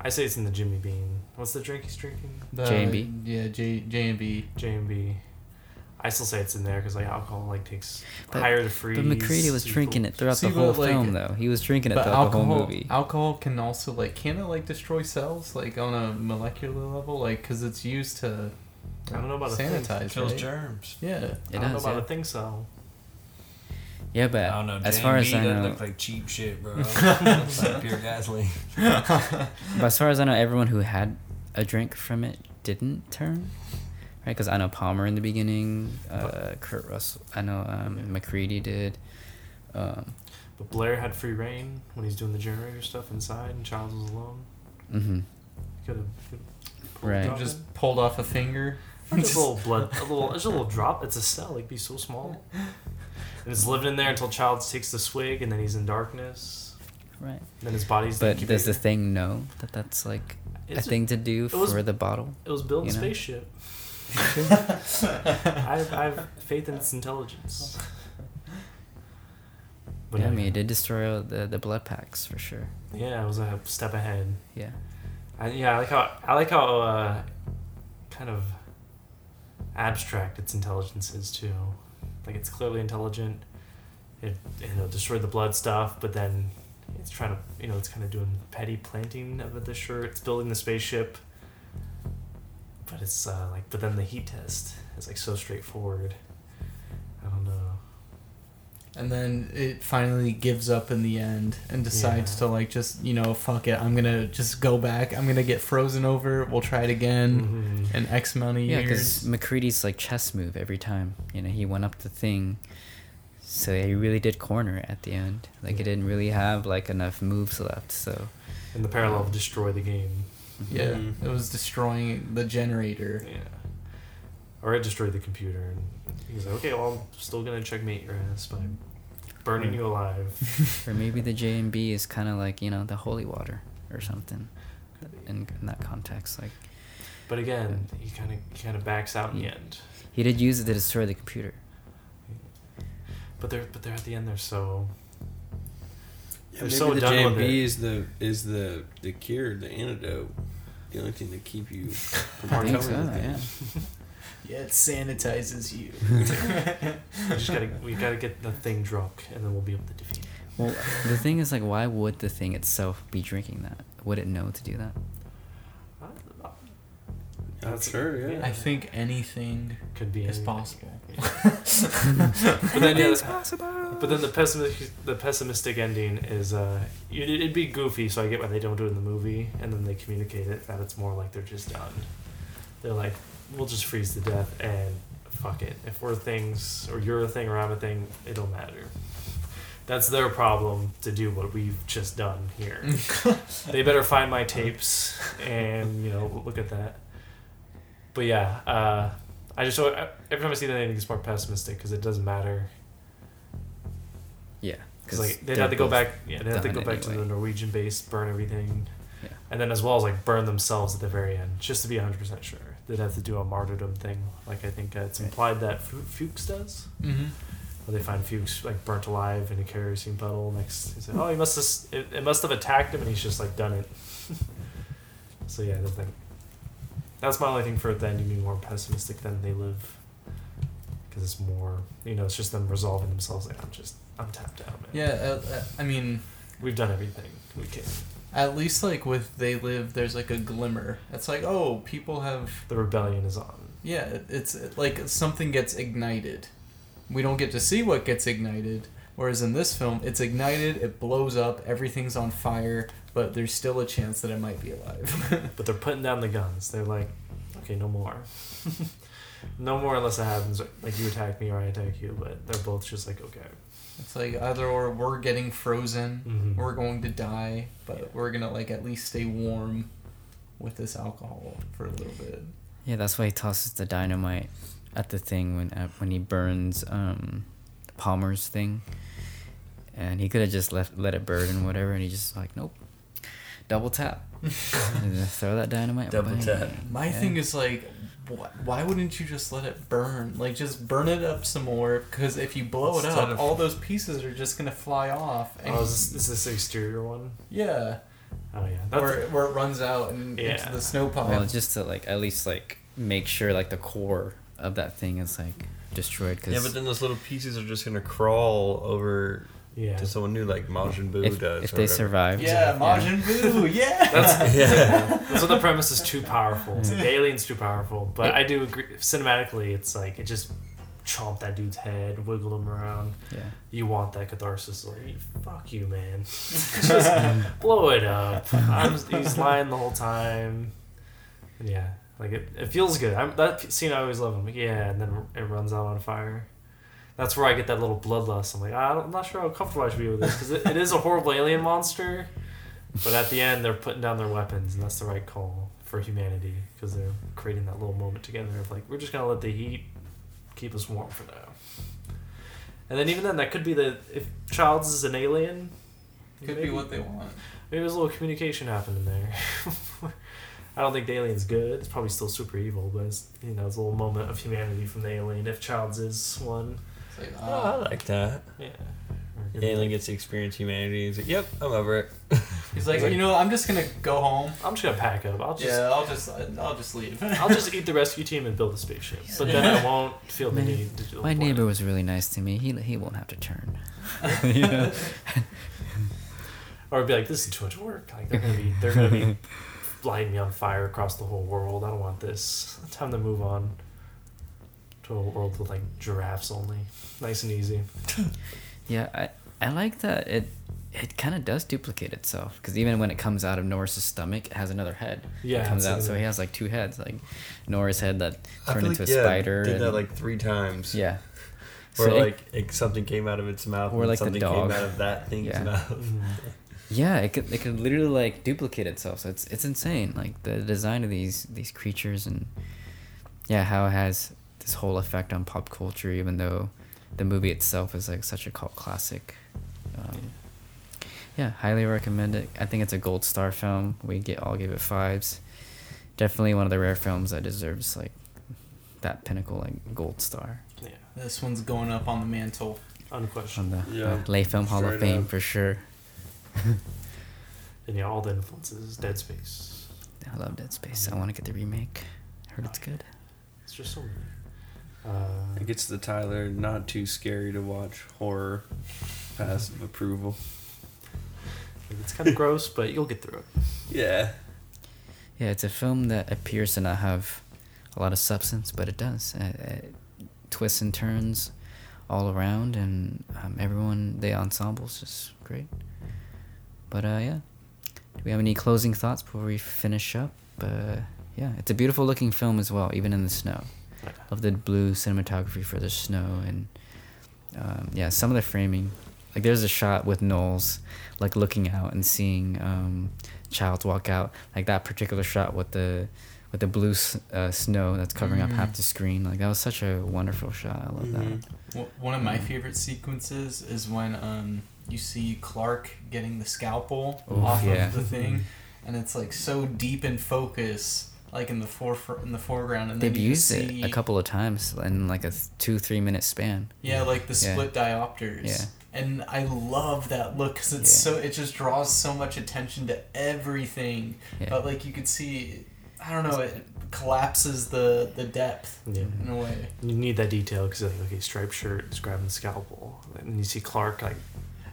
I say it's in the Jimmy Bean. What's the drink he's drinking? The, J&B? Yeah, J J and B. J and B. I still say it's in there because like alcohol like takes But- higher to freeze. But McCready was drinking it throughout See, the whole like- film, though. He was drinking it But throughout the alcohol, whole movie. alcohol can also like can it like destroy cells like on a molecular level like because it's used to I don't know about a thing. sanitize Kills right? germs. Yeah. It I don't know about yeah. a thing cell. Yeah, but I don't know. as far as I J&B know, look like cheap shit, bro. Like pure gasoline. But as far as I know, everyone who had a drink from it didn't turn, right? Because I know Palmer in the beginning, uh, Kurt Russell, I know um, McCready did. Um, But Blair had free reign when he's doing the generator stuff inside, and Childs was alone. Mm-hmm. Could have. Right. Just pulled off a finger. Just a little blood, a little, just a little drop. It's a cell. It'd be so small. And it's living in there until Childs takes the swig, and then he's in darkness. Right. Then his body's. But the does the thing know that that's like a thing to do it was- for the bottle? It was building you know? spaceship. I, have, I have faith in its intelligence. But yeah, I mean, it did destroy all the the blood packs for sure. yeah, it was a step ahead. Yeah. I, yeah, I like how I like how uh, kind of abstract its intelligence is too. Like it's clearly intelligent. It you know destroyed the blood stuff, but then it's trying to you know it's kind of doing petty planting of the shirt. It's building the spaceship. But it's uh, like, but then the heat test is like so straightforward. I don't know. And then it finally gives up in the end and decides Yeah. to like just you know fuck it. I'm gonna just go back. I'm gonna get frozen over. We'll try it again Mhm. in X amount of Yeah, years. because MacReady's like chess move every time. You know, he went up the thing, so he really did corner at the end. Like he didn't really have like enough moves left. So And the parallel of destroy the game. Yeah, Mhm. it was destroying the generator. Yeah. Or it destroyed the computer, and he's like, okay, well, I'm still gonna checkmate your ass by burning you alive. or maybe the J and B is kind of like you know the holy water or something. In, in that context, like But again, he kind of kind of backs out in the end. he did use it to destroy the computer. But they're but they're at the end. They're so Yeah, They're maybe so the done J and B it. is the is the the cure, the antidote, the only thing to keep you from I think becoming so. Yeah. Yeah, it sanitizes you. we just gotta we gotta get the thing drunk, and then we'll be able to defeat. it. Well, the thing is, like, why would the thing itself be drinking that? Would it know to do that? I'm That's- sure, yeah. I think anything Could be is anything. possible. But then yeah, But then the pessimistic the pessimistic ending is uh it, it'd be goofy, so I get why they don't do it in the movie, and then they communicate it that it's more like they're just done. They're like, we'll just freeze to death and fuck it. If we're things or you're a thing or I'm a thing, it don't matter. That's their problem to do what we've just done here. they better find my tapes and you know look at that. But yeah, uh, I just every time I see that, I think it's more pessimistic because it doesn't matter. Yeah. Because like they'd have to go back, yeah, they'd have to go back to the Norwegian base, burn everything, Yeah. and then as well as like burn themselves at the very end, just to be hundred percent sure. They'd have to do a martyrdom thing, like I think uh, it's Right. implied that Fu- Fuchs does. Mm-hmm. Where they find Fuchs like burnt alive in a kerosene puddle next. He said, "Oh, he must have. It, it must have attacked him, and he's just like done it." so yeah, the thing. That's my only thing for it. Then to be more pessimistic than they live, because it's more. You know, it's just them resolving themselves. Like I'm just, I'm tapped out, man. Yeah, uh, uh, I mean, We've done everything we can. at least like with They Live, there's like a glimmer. It's like, oh, people have. The rebellion is on. Yeah, it's like something gets ignited. We don't get to see what gets ignited. Whereas in this film, it's ignited, it blows up, everything's on fire, but there's still a chance that it might be alive. But they're putting down the guns. They're like, okay, no more. no more unless it happens. Like you attack me or I attack you. But they're both just like, okay. it's like either or we're getting frozen, Mhm. we're going to die, but we're gonna like at least stay warm with this alcohol for a little bit. Yeah, that's why he tosses the dynamite at the thing when uh, when he burns um, Palmer's thing, and he could have just left let it burn and whatever, and he just like nope, double tap, throw that dynamite. Double bang. tap. My Yeah. thing is like, wh- why wouldn't you just let it burn? Like, just burn it up some more. Because if you blow it up, of- all those pieces are just gonna fly off. And Oh, is this, is this exterior one? yeah, Oh yeah. That's, where where it runs out and Yeah. into the snow pile. Well, just to like at least like make sure like the core of that thing is like destroyed. Cause Yeah, but then those little pieces are just gonna crawl over yeah. to someone new, like Majin Buu if, does. if they whatever. survive, yeah, Majin Buu. Yeah. That's Yeah. that's what the premise is too powerful. The alien's too powerful. But I do agree. Cinematically, it's like it just chomp that dude's head, wiggle him around. yeah. You want that catharsis? Like fuck you, man. just blow it up. I'm, he's lying the whole time. Yeah, like it, it feels good. I'm, that scene I always love. I'm like, yeah, and then it runs out on fire. That's where I get that little bloodlust. I'm like, don't- I'm not sure how comfortable I should be with this because it, it is a horrible alien monster. But at the end, they're putting down their weapons, and that's the right call for humanity because they're creating that little moment together of like, we're just gonna let the heat keep us warm for now. And then even then, that could be the if Childs is an alien. Could be maybe- what they want. Maybe there's a little communication happening there. I don't think the alien's good. It's probably still super evil, but it's you know it's a little moment of humanity from the alien. If Childs is one, like, oh, oh, I like that. yeah. The alien gets to experience humanity. He's like, "Yep, I'm over it." He's like, you know, I'm just gonna go home. I'm just gonna pack up. I'll just Yeah, I'll just I'll just leave. I'll just eat the rescue team and build a spaceship. But then I won't feel the My- need to do My neighbor was really nice to me. He he won't have to turn. you know? Or be like, this is too much work. Like they're gonna be they're gonna be lighting me on fire across the whole world. I don't want this. Time to move on to a world with like giraffes only. Nice and easy. Yeah, I I like that it it kind of does duplicate itself because even when it comes out of Norris's stomach, it has another head. Yeah, it comes out, so he has like two heads, like Norris head that turned into like, a yeah, spider. Did and, that like three times. yeah, Where So like it, something came out of its mouth, Or and like the something dog. came out of that thing's Yeah. mouth. Yeah, it could it could literally like duplicate itself. So it's it's insane. Like the design of these these creatures and yeah, how it has this whole effect on pop culture, even though the movie itself is like such a cult classic. Um, yeah, highly recommend it. I think it's a gold star film. We get all give it fives. Definitely one of the rare films that deserves like that pinnacle like gold star Yeah, this one's going up on the mantle. Unquestioned. on unquestionable. the Yeah, uh, Le Film Hall of Fame up. for sure. And yeah, all the influences. Dead Space. I love Dead Space. I want to get the remake. I Heard it's good. It's just so many. Uh, It gets the Tyler not too scary to watch horror passive approval. it's kind of gross, but you'll get through it. Yeah. Yeah, it's a film that appears to not have a lot of substance, but it does. Uh, uh, twists and turns all around, and um, everyone, the ensemble's just great. But uh, yeah, do we have any closing thoughts before we finish up? Uh, yeah, it's a beautiful looking film as well, even in the snow. Love the blue cinematography for the snow, and um, yeah, some of the framing like there's a shot with Nauls like looking out and seeing um, Childs walk out. Like that particular shot with the with the blue uh, snow that's covering up half the screen. Like that was such a wonderful shot. I love Mhm. W- One of my favorite sequences is when um you see Clark getting the scalpel Oof, off yeah. of the thing, and it's like so deep in focus, like in the forefront in the foreground, and They've used see, it a couple of times in like a two three minute span. Yeah, like the Yeah. split diopters. Yeah. And I love that look because it's Yeah. so it just draws so much attention to everything. Yeah. But like you could see, I don't know, it collapses the the depth Yeah. in a way. You need that detail because like okay, striped shirt is grabbing the scalpel, and you see Clark like,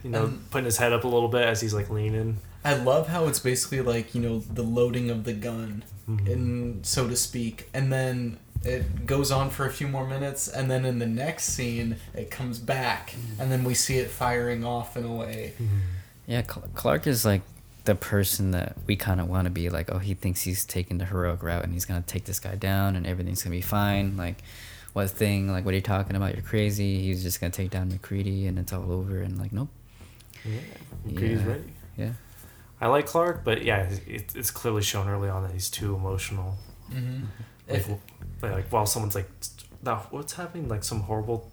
you know, And- putting his head up a little bit as he's like leaning. I love how it's basically like you know the loading of the gun, Mhm. in so to speak, and then it goes on for a few more minutes, and then in the next scene it comes back, and then we see it firing off in a way. Yeah, Cl- Clark is like the person that we kind of want to be like. Oh, he thinks he's taking the heroic route and he's gonna take this guy down and everything's gonna be fine. Like, what thing? Like, what are you talking about? You're crazy. He's just gonna take down MacReady and it's all over. And like, nope. Yeah, MacReady's Yeah. ready. Yeah. I like Clark, but yeah, it, it's clearly shown early on that he's too emotional. Mm-hmm. Like, If, like while someone's like, now what's happening? Like some horrible.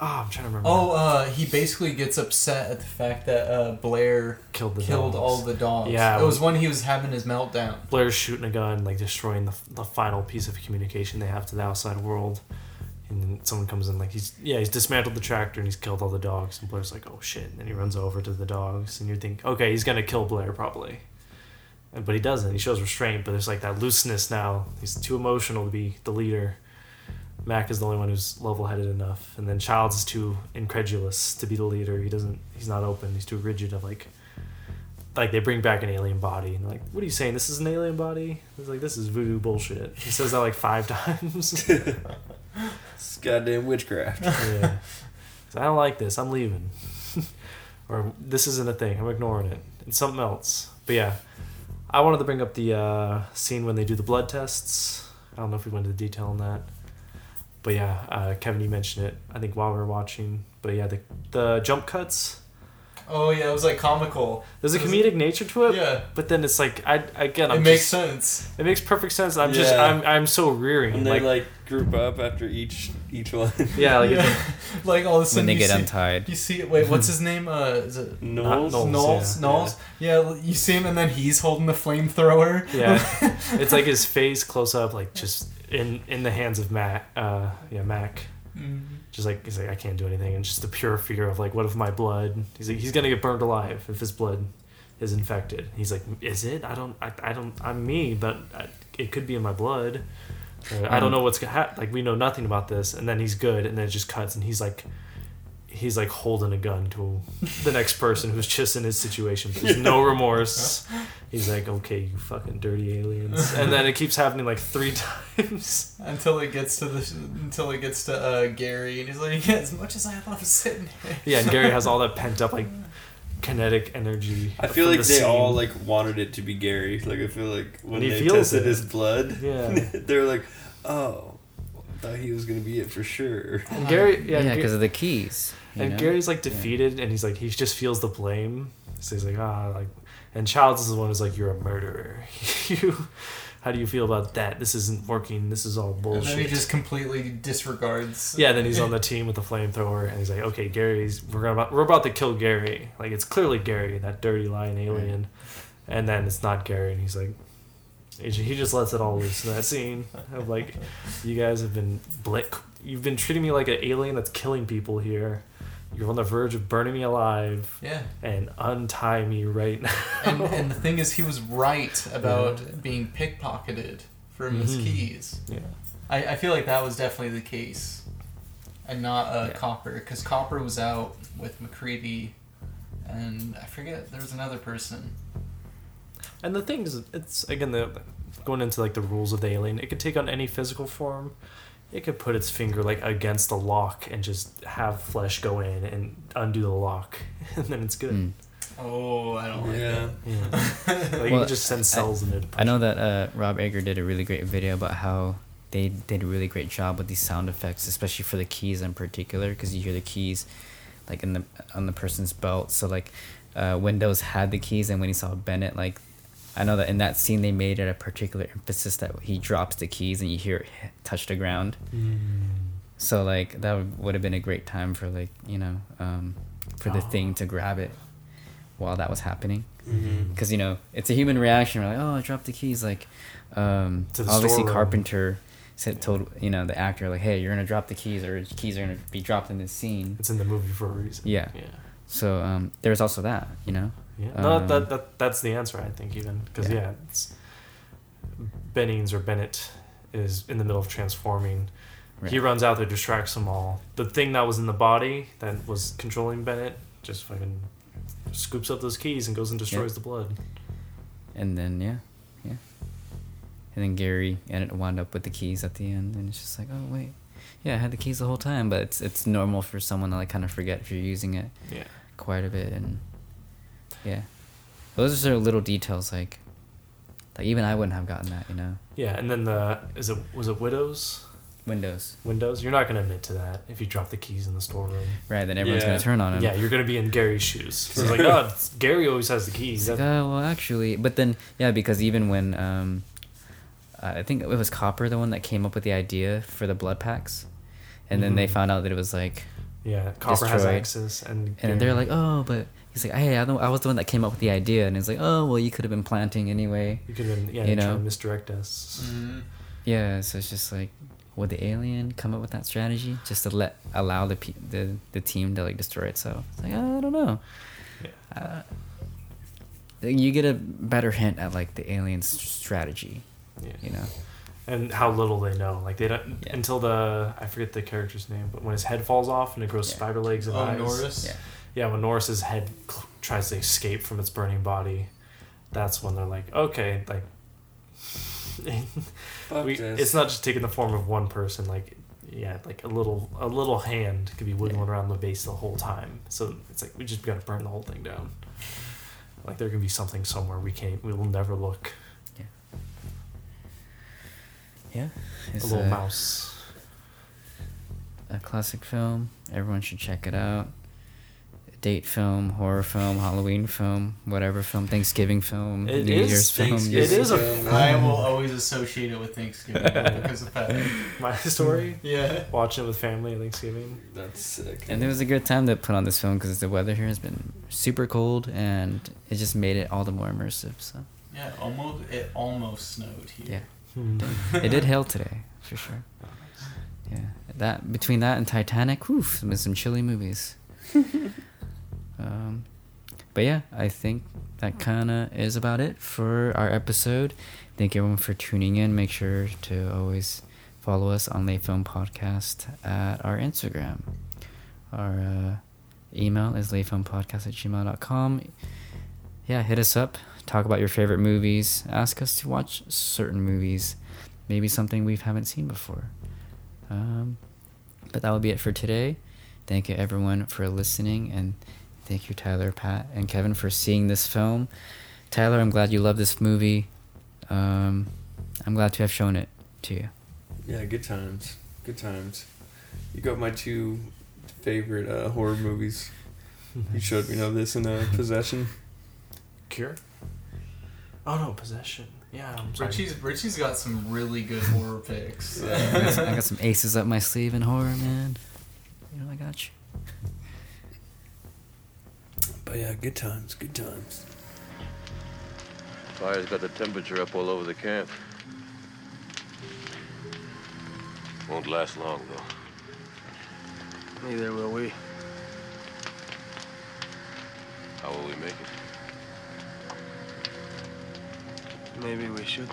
Oh, I'm trying to remember. oh, uh, he basically gets upset at the fact that uh, Blair killed the killed dogs. all the dogs. Yeah, it was when he was having his meltdown. Blair's shooting a gun, like destroying the, the final piece of communication they have to the outside world. And then someone comes in, like he's yeah, he's dismantled the tractor and he's killed all the dogs. And Blair's like, oh shit! And then he runs over to the dogs, and you think, okay, he's gonna kill Blair probably, but he doesn't. He shows restraint, but there's like that looseness now. He's too emotional to be the leader. Mac is the only one who's level-headed enough, and then Childs is too incredulous to be the leader. He doesn't. He's not open. He's too rigid. Of like, like they bring back an alien body, and like, what are you saying? This is an alien body? It's like this is voodoo bullshit. He says that like five times. It's goddamn witchcraft. yeah. I don't like this. I'm leaving. or this isn't a thing. I'm ignoring it. It's something else. But yeah, I wanted to bring up the uh, scene when they do the blood tests. I don't know if we went into detail on that. But yeah, uh, Kevin, you mentioned it. I think while we were watching. But yeah, the the jump cuts. Oh yeah, it was like comical. There's a It was- comedic nature to it. Yeah, But then it's like I again. I'm it makes just, sense. It makes perfect sense. I'm just I'm I'm so rearing. And they like, like, group up after each each one. yeah, like yeah. like all of a sudden When they get see, untied. You see, wait, what's his name? Uh, is it Nauls. Nauls, Nauls? yeah. Nauls? Yeah. you see him, and then he's holding the flamethrower. Yeah, it's like his face close up, like just in in the hands of Mac. Uh, yeah, Mac. Mm. Just like he's like, I can't do anything, and just the pure fear of like, what if my blood? He's like, he's gonna get burned alive if his blood is infected. He's like, is it? I don't, I, I don't, I'm me, but I, it could be in my blood. Or, I don't mm. know what's gonna happen. Like we know nothing about this, and then he's good, and then it just cuts, and he's like. He's like holding a gun to the next person who's just in his situation. But there's no remorse. He's like, okay, you fucking dirty aliens. And then it keeps happening like three times. Until it gets to the until it gets to uh, Gary, and he's like, yeah, as much as I love sitting here. Yeah, and Gary has all that pent up like kinetic energy. I feel like the they scene. all like wanted it to be Gary. Like I feel like when he they feels tested it. his blood, Yeah. they're like, "Oh, I thought he was gonna be it for sure." And Gary, yeah, Yeah, because of the keys. You and know? Gary's like Yeah. defeated, and he's like he just feels the blame. So he's like ah like, and Childs is the one who's like you're a murderer. you, how do you feel about that? This isn't working. This is all bullshit. And then he just completely disregards. Yeah, then he's on the team with the flamethrower, and he's like, "Okay, Gary's we're gonna about, we're about to kill Gary. Like it's clearly Gary, that dirty lying alien." And then it's not Gary, and he's like, he he just lets it all loose in that scene of like, "You guys have been blick. You've been treating me like an alien that's killing people here. You're on the verge of burning me alive, Yeah. and untie me right now." And and the thing is, he was right about being pickpocketed from his Mhm. keys. Yeah. I, I feel like that was definitely the case, and not uh, Yeah. Copper, because Copper was out with MacReady, and I forget there was another person. And the thing is, it's again the going into like the rules of the alien. It could take on any physical form. It could put its finger like against the lock and just have flesh go in and undo the lock, and then it's good. Mm. Oh, I don't like Yeah. Yeah. like you Well, can just send cells in it. I know that uh, Rob Ager did a really great video about how they did a really great job with these sound effects, especially for the keys in particular, because you hear the keys like in the on the person's belt. So like, uh, Windows had the keys, and when he saw Bennett, like, I know that in that scene they made it a particular emphasis that he drops the keys and you hear it touch the ground. So like that would, would have been a great time for like you know um, for the Oh. thing to grab it while that was happening Mm-hmm. because you know it's a human reaction. We're like, oh, I dropped the keys. Like, um, To the obviously storeroom. Carpenter said told you know the actor like, hey, you're gonna drop the keys or keys are gonna be dropped in this scene. It's in the movie for a reason. Yeah. Yeah. So um, there's also that, you know. Yeah. No, Um, that, that that's the answer I think even because Yeah. yeah. it's Bennings or Bennett is in the middle of transforming. He runs out there, distracts them all. The thing that was in the body that was controlling Bennett just fucking scoops up those keys and goes and destroys the blood. And then yeah, yeah. And then Gary ended wound up with the keys at the end, and it's just like, oh wait, yeah, I had the keys the whole time. But it's it's normal for someone to like kind of forget if you're using it Yeah. quite a bit, and yeah, those are sort of little details like, like even I wouldn't have gotten that, you know. Yeah, and then the is it was it Widows Windows, Windows? You're not gonna admit to that if you drop the keys in the storeroom. right? Then everyone's Yeah. gonna turn on him. Yeah, you're gonna be in Gary's shoes. So it's like, oh, it's- Gary always has the keys. Like, oh well, actually, but then yeah, because even when um, I think it was Copper the one that came up with the idea for the blood packs, and then they Mhm. found out that it was like, yeah, Copper has access, and and they're like, oh, but he's like, hey, I, know, I was the one that came up with the idea, and it's like, oh, well, you could have been planting anyway. you could have been, yeah, you you trying know. to misdirect us. Mm-hmm. Yeah, so it's just like, would the alien come up with that strategy just to let allow the pe- the the team to like destroy itself? It's like I don't know. Uh, you get a better hint at like the alien's strategy, Yeah. you know. and how little they know. Like they don't Yeah. until the I forget the character's name, but when his head falls off and it grows Yeah. spider legs and Oh, eyes. Norris. Yeah. Yeah, when Norris's head cl- tries to escape from its burning body, that's when they're like, okay, like. We, this. it's not just taking the form of one person. Like, yeah, like a little a little hand could be wiggling around the base the whole time. So it's like we just gotta burn the whole thing down. Like there can be something somewhere we can't. We will never look. Yeah, A it's little a, mouse. a classic film. Everyone should check it out. Date film, horror film, Halloween film, whatever film, Thanksgiving film, It New is Year's film. It is a film. I will always associate it with Thanksgiving because of that. My story. Yeah. Watching it with family at Thanksgiving. That's sick. And it was a good time to put on this film because the weather here has been super cold and it just made it all the more immersive. So Yeah, almost it almost snowed here. yeah, hmm. it did hail today for sure. Yeah, that between that and Titanic, whew, some some chilly movies. um, but yeah, I think that kind of is about it for our episode. Thank everyone for tuning in. Make sure to always follow us on Le Film Podcast at our Instagram. Our uh, email is lefilmpodcast at gmail.com. Yeah, hit us up. Talk about your favorite movies. Ask us to watch certain movies. Maybe something we haven't seen before. Um, but that will be it for today. Thank you everyone for listening, and thank you Tyler, Pat, and Kevin for seeing this film. Tyler, I'm glad you love this movie. Um, I'm glad to have shown it to you. Yeah, good times. Good times. You got my two favorite uh, horror movies. You showed me know this in uh, Possession. Cure. Oh no, possession. Yeah, I'm sorry. Richie's Richie's got some really good horror picks. I got, some, I got some aces up my sleeve in horror, man. You know I got you. But yeah, good times. Good times. Fire's got the temperature up all over the camp. Won't last long, though. Neither will we. How will we make it? Maybe we should.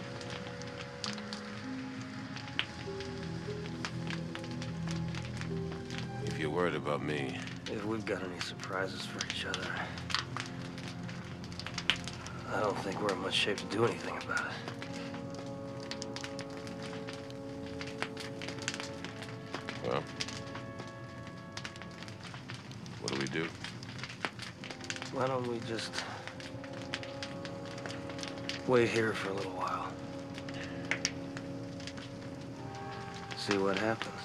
If you're worried about me, If we've got any surprises for each other, I don't think we're in much shape to do anything about it. well, what do we do? Why don't we just wait here for a little while? See what happens.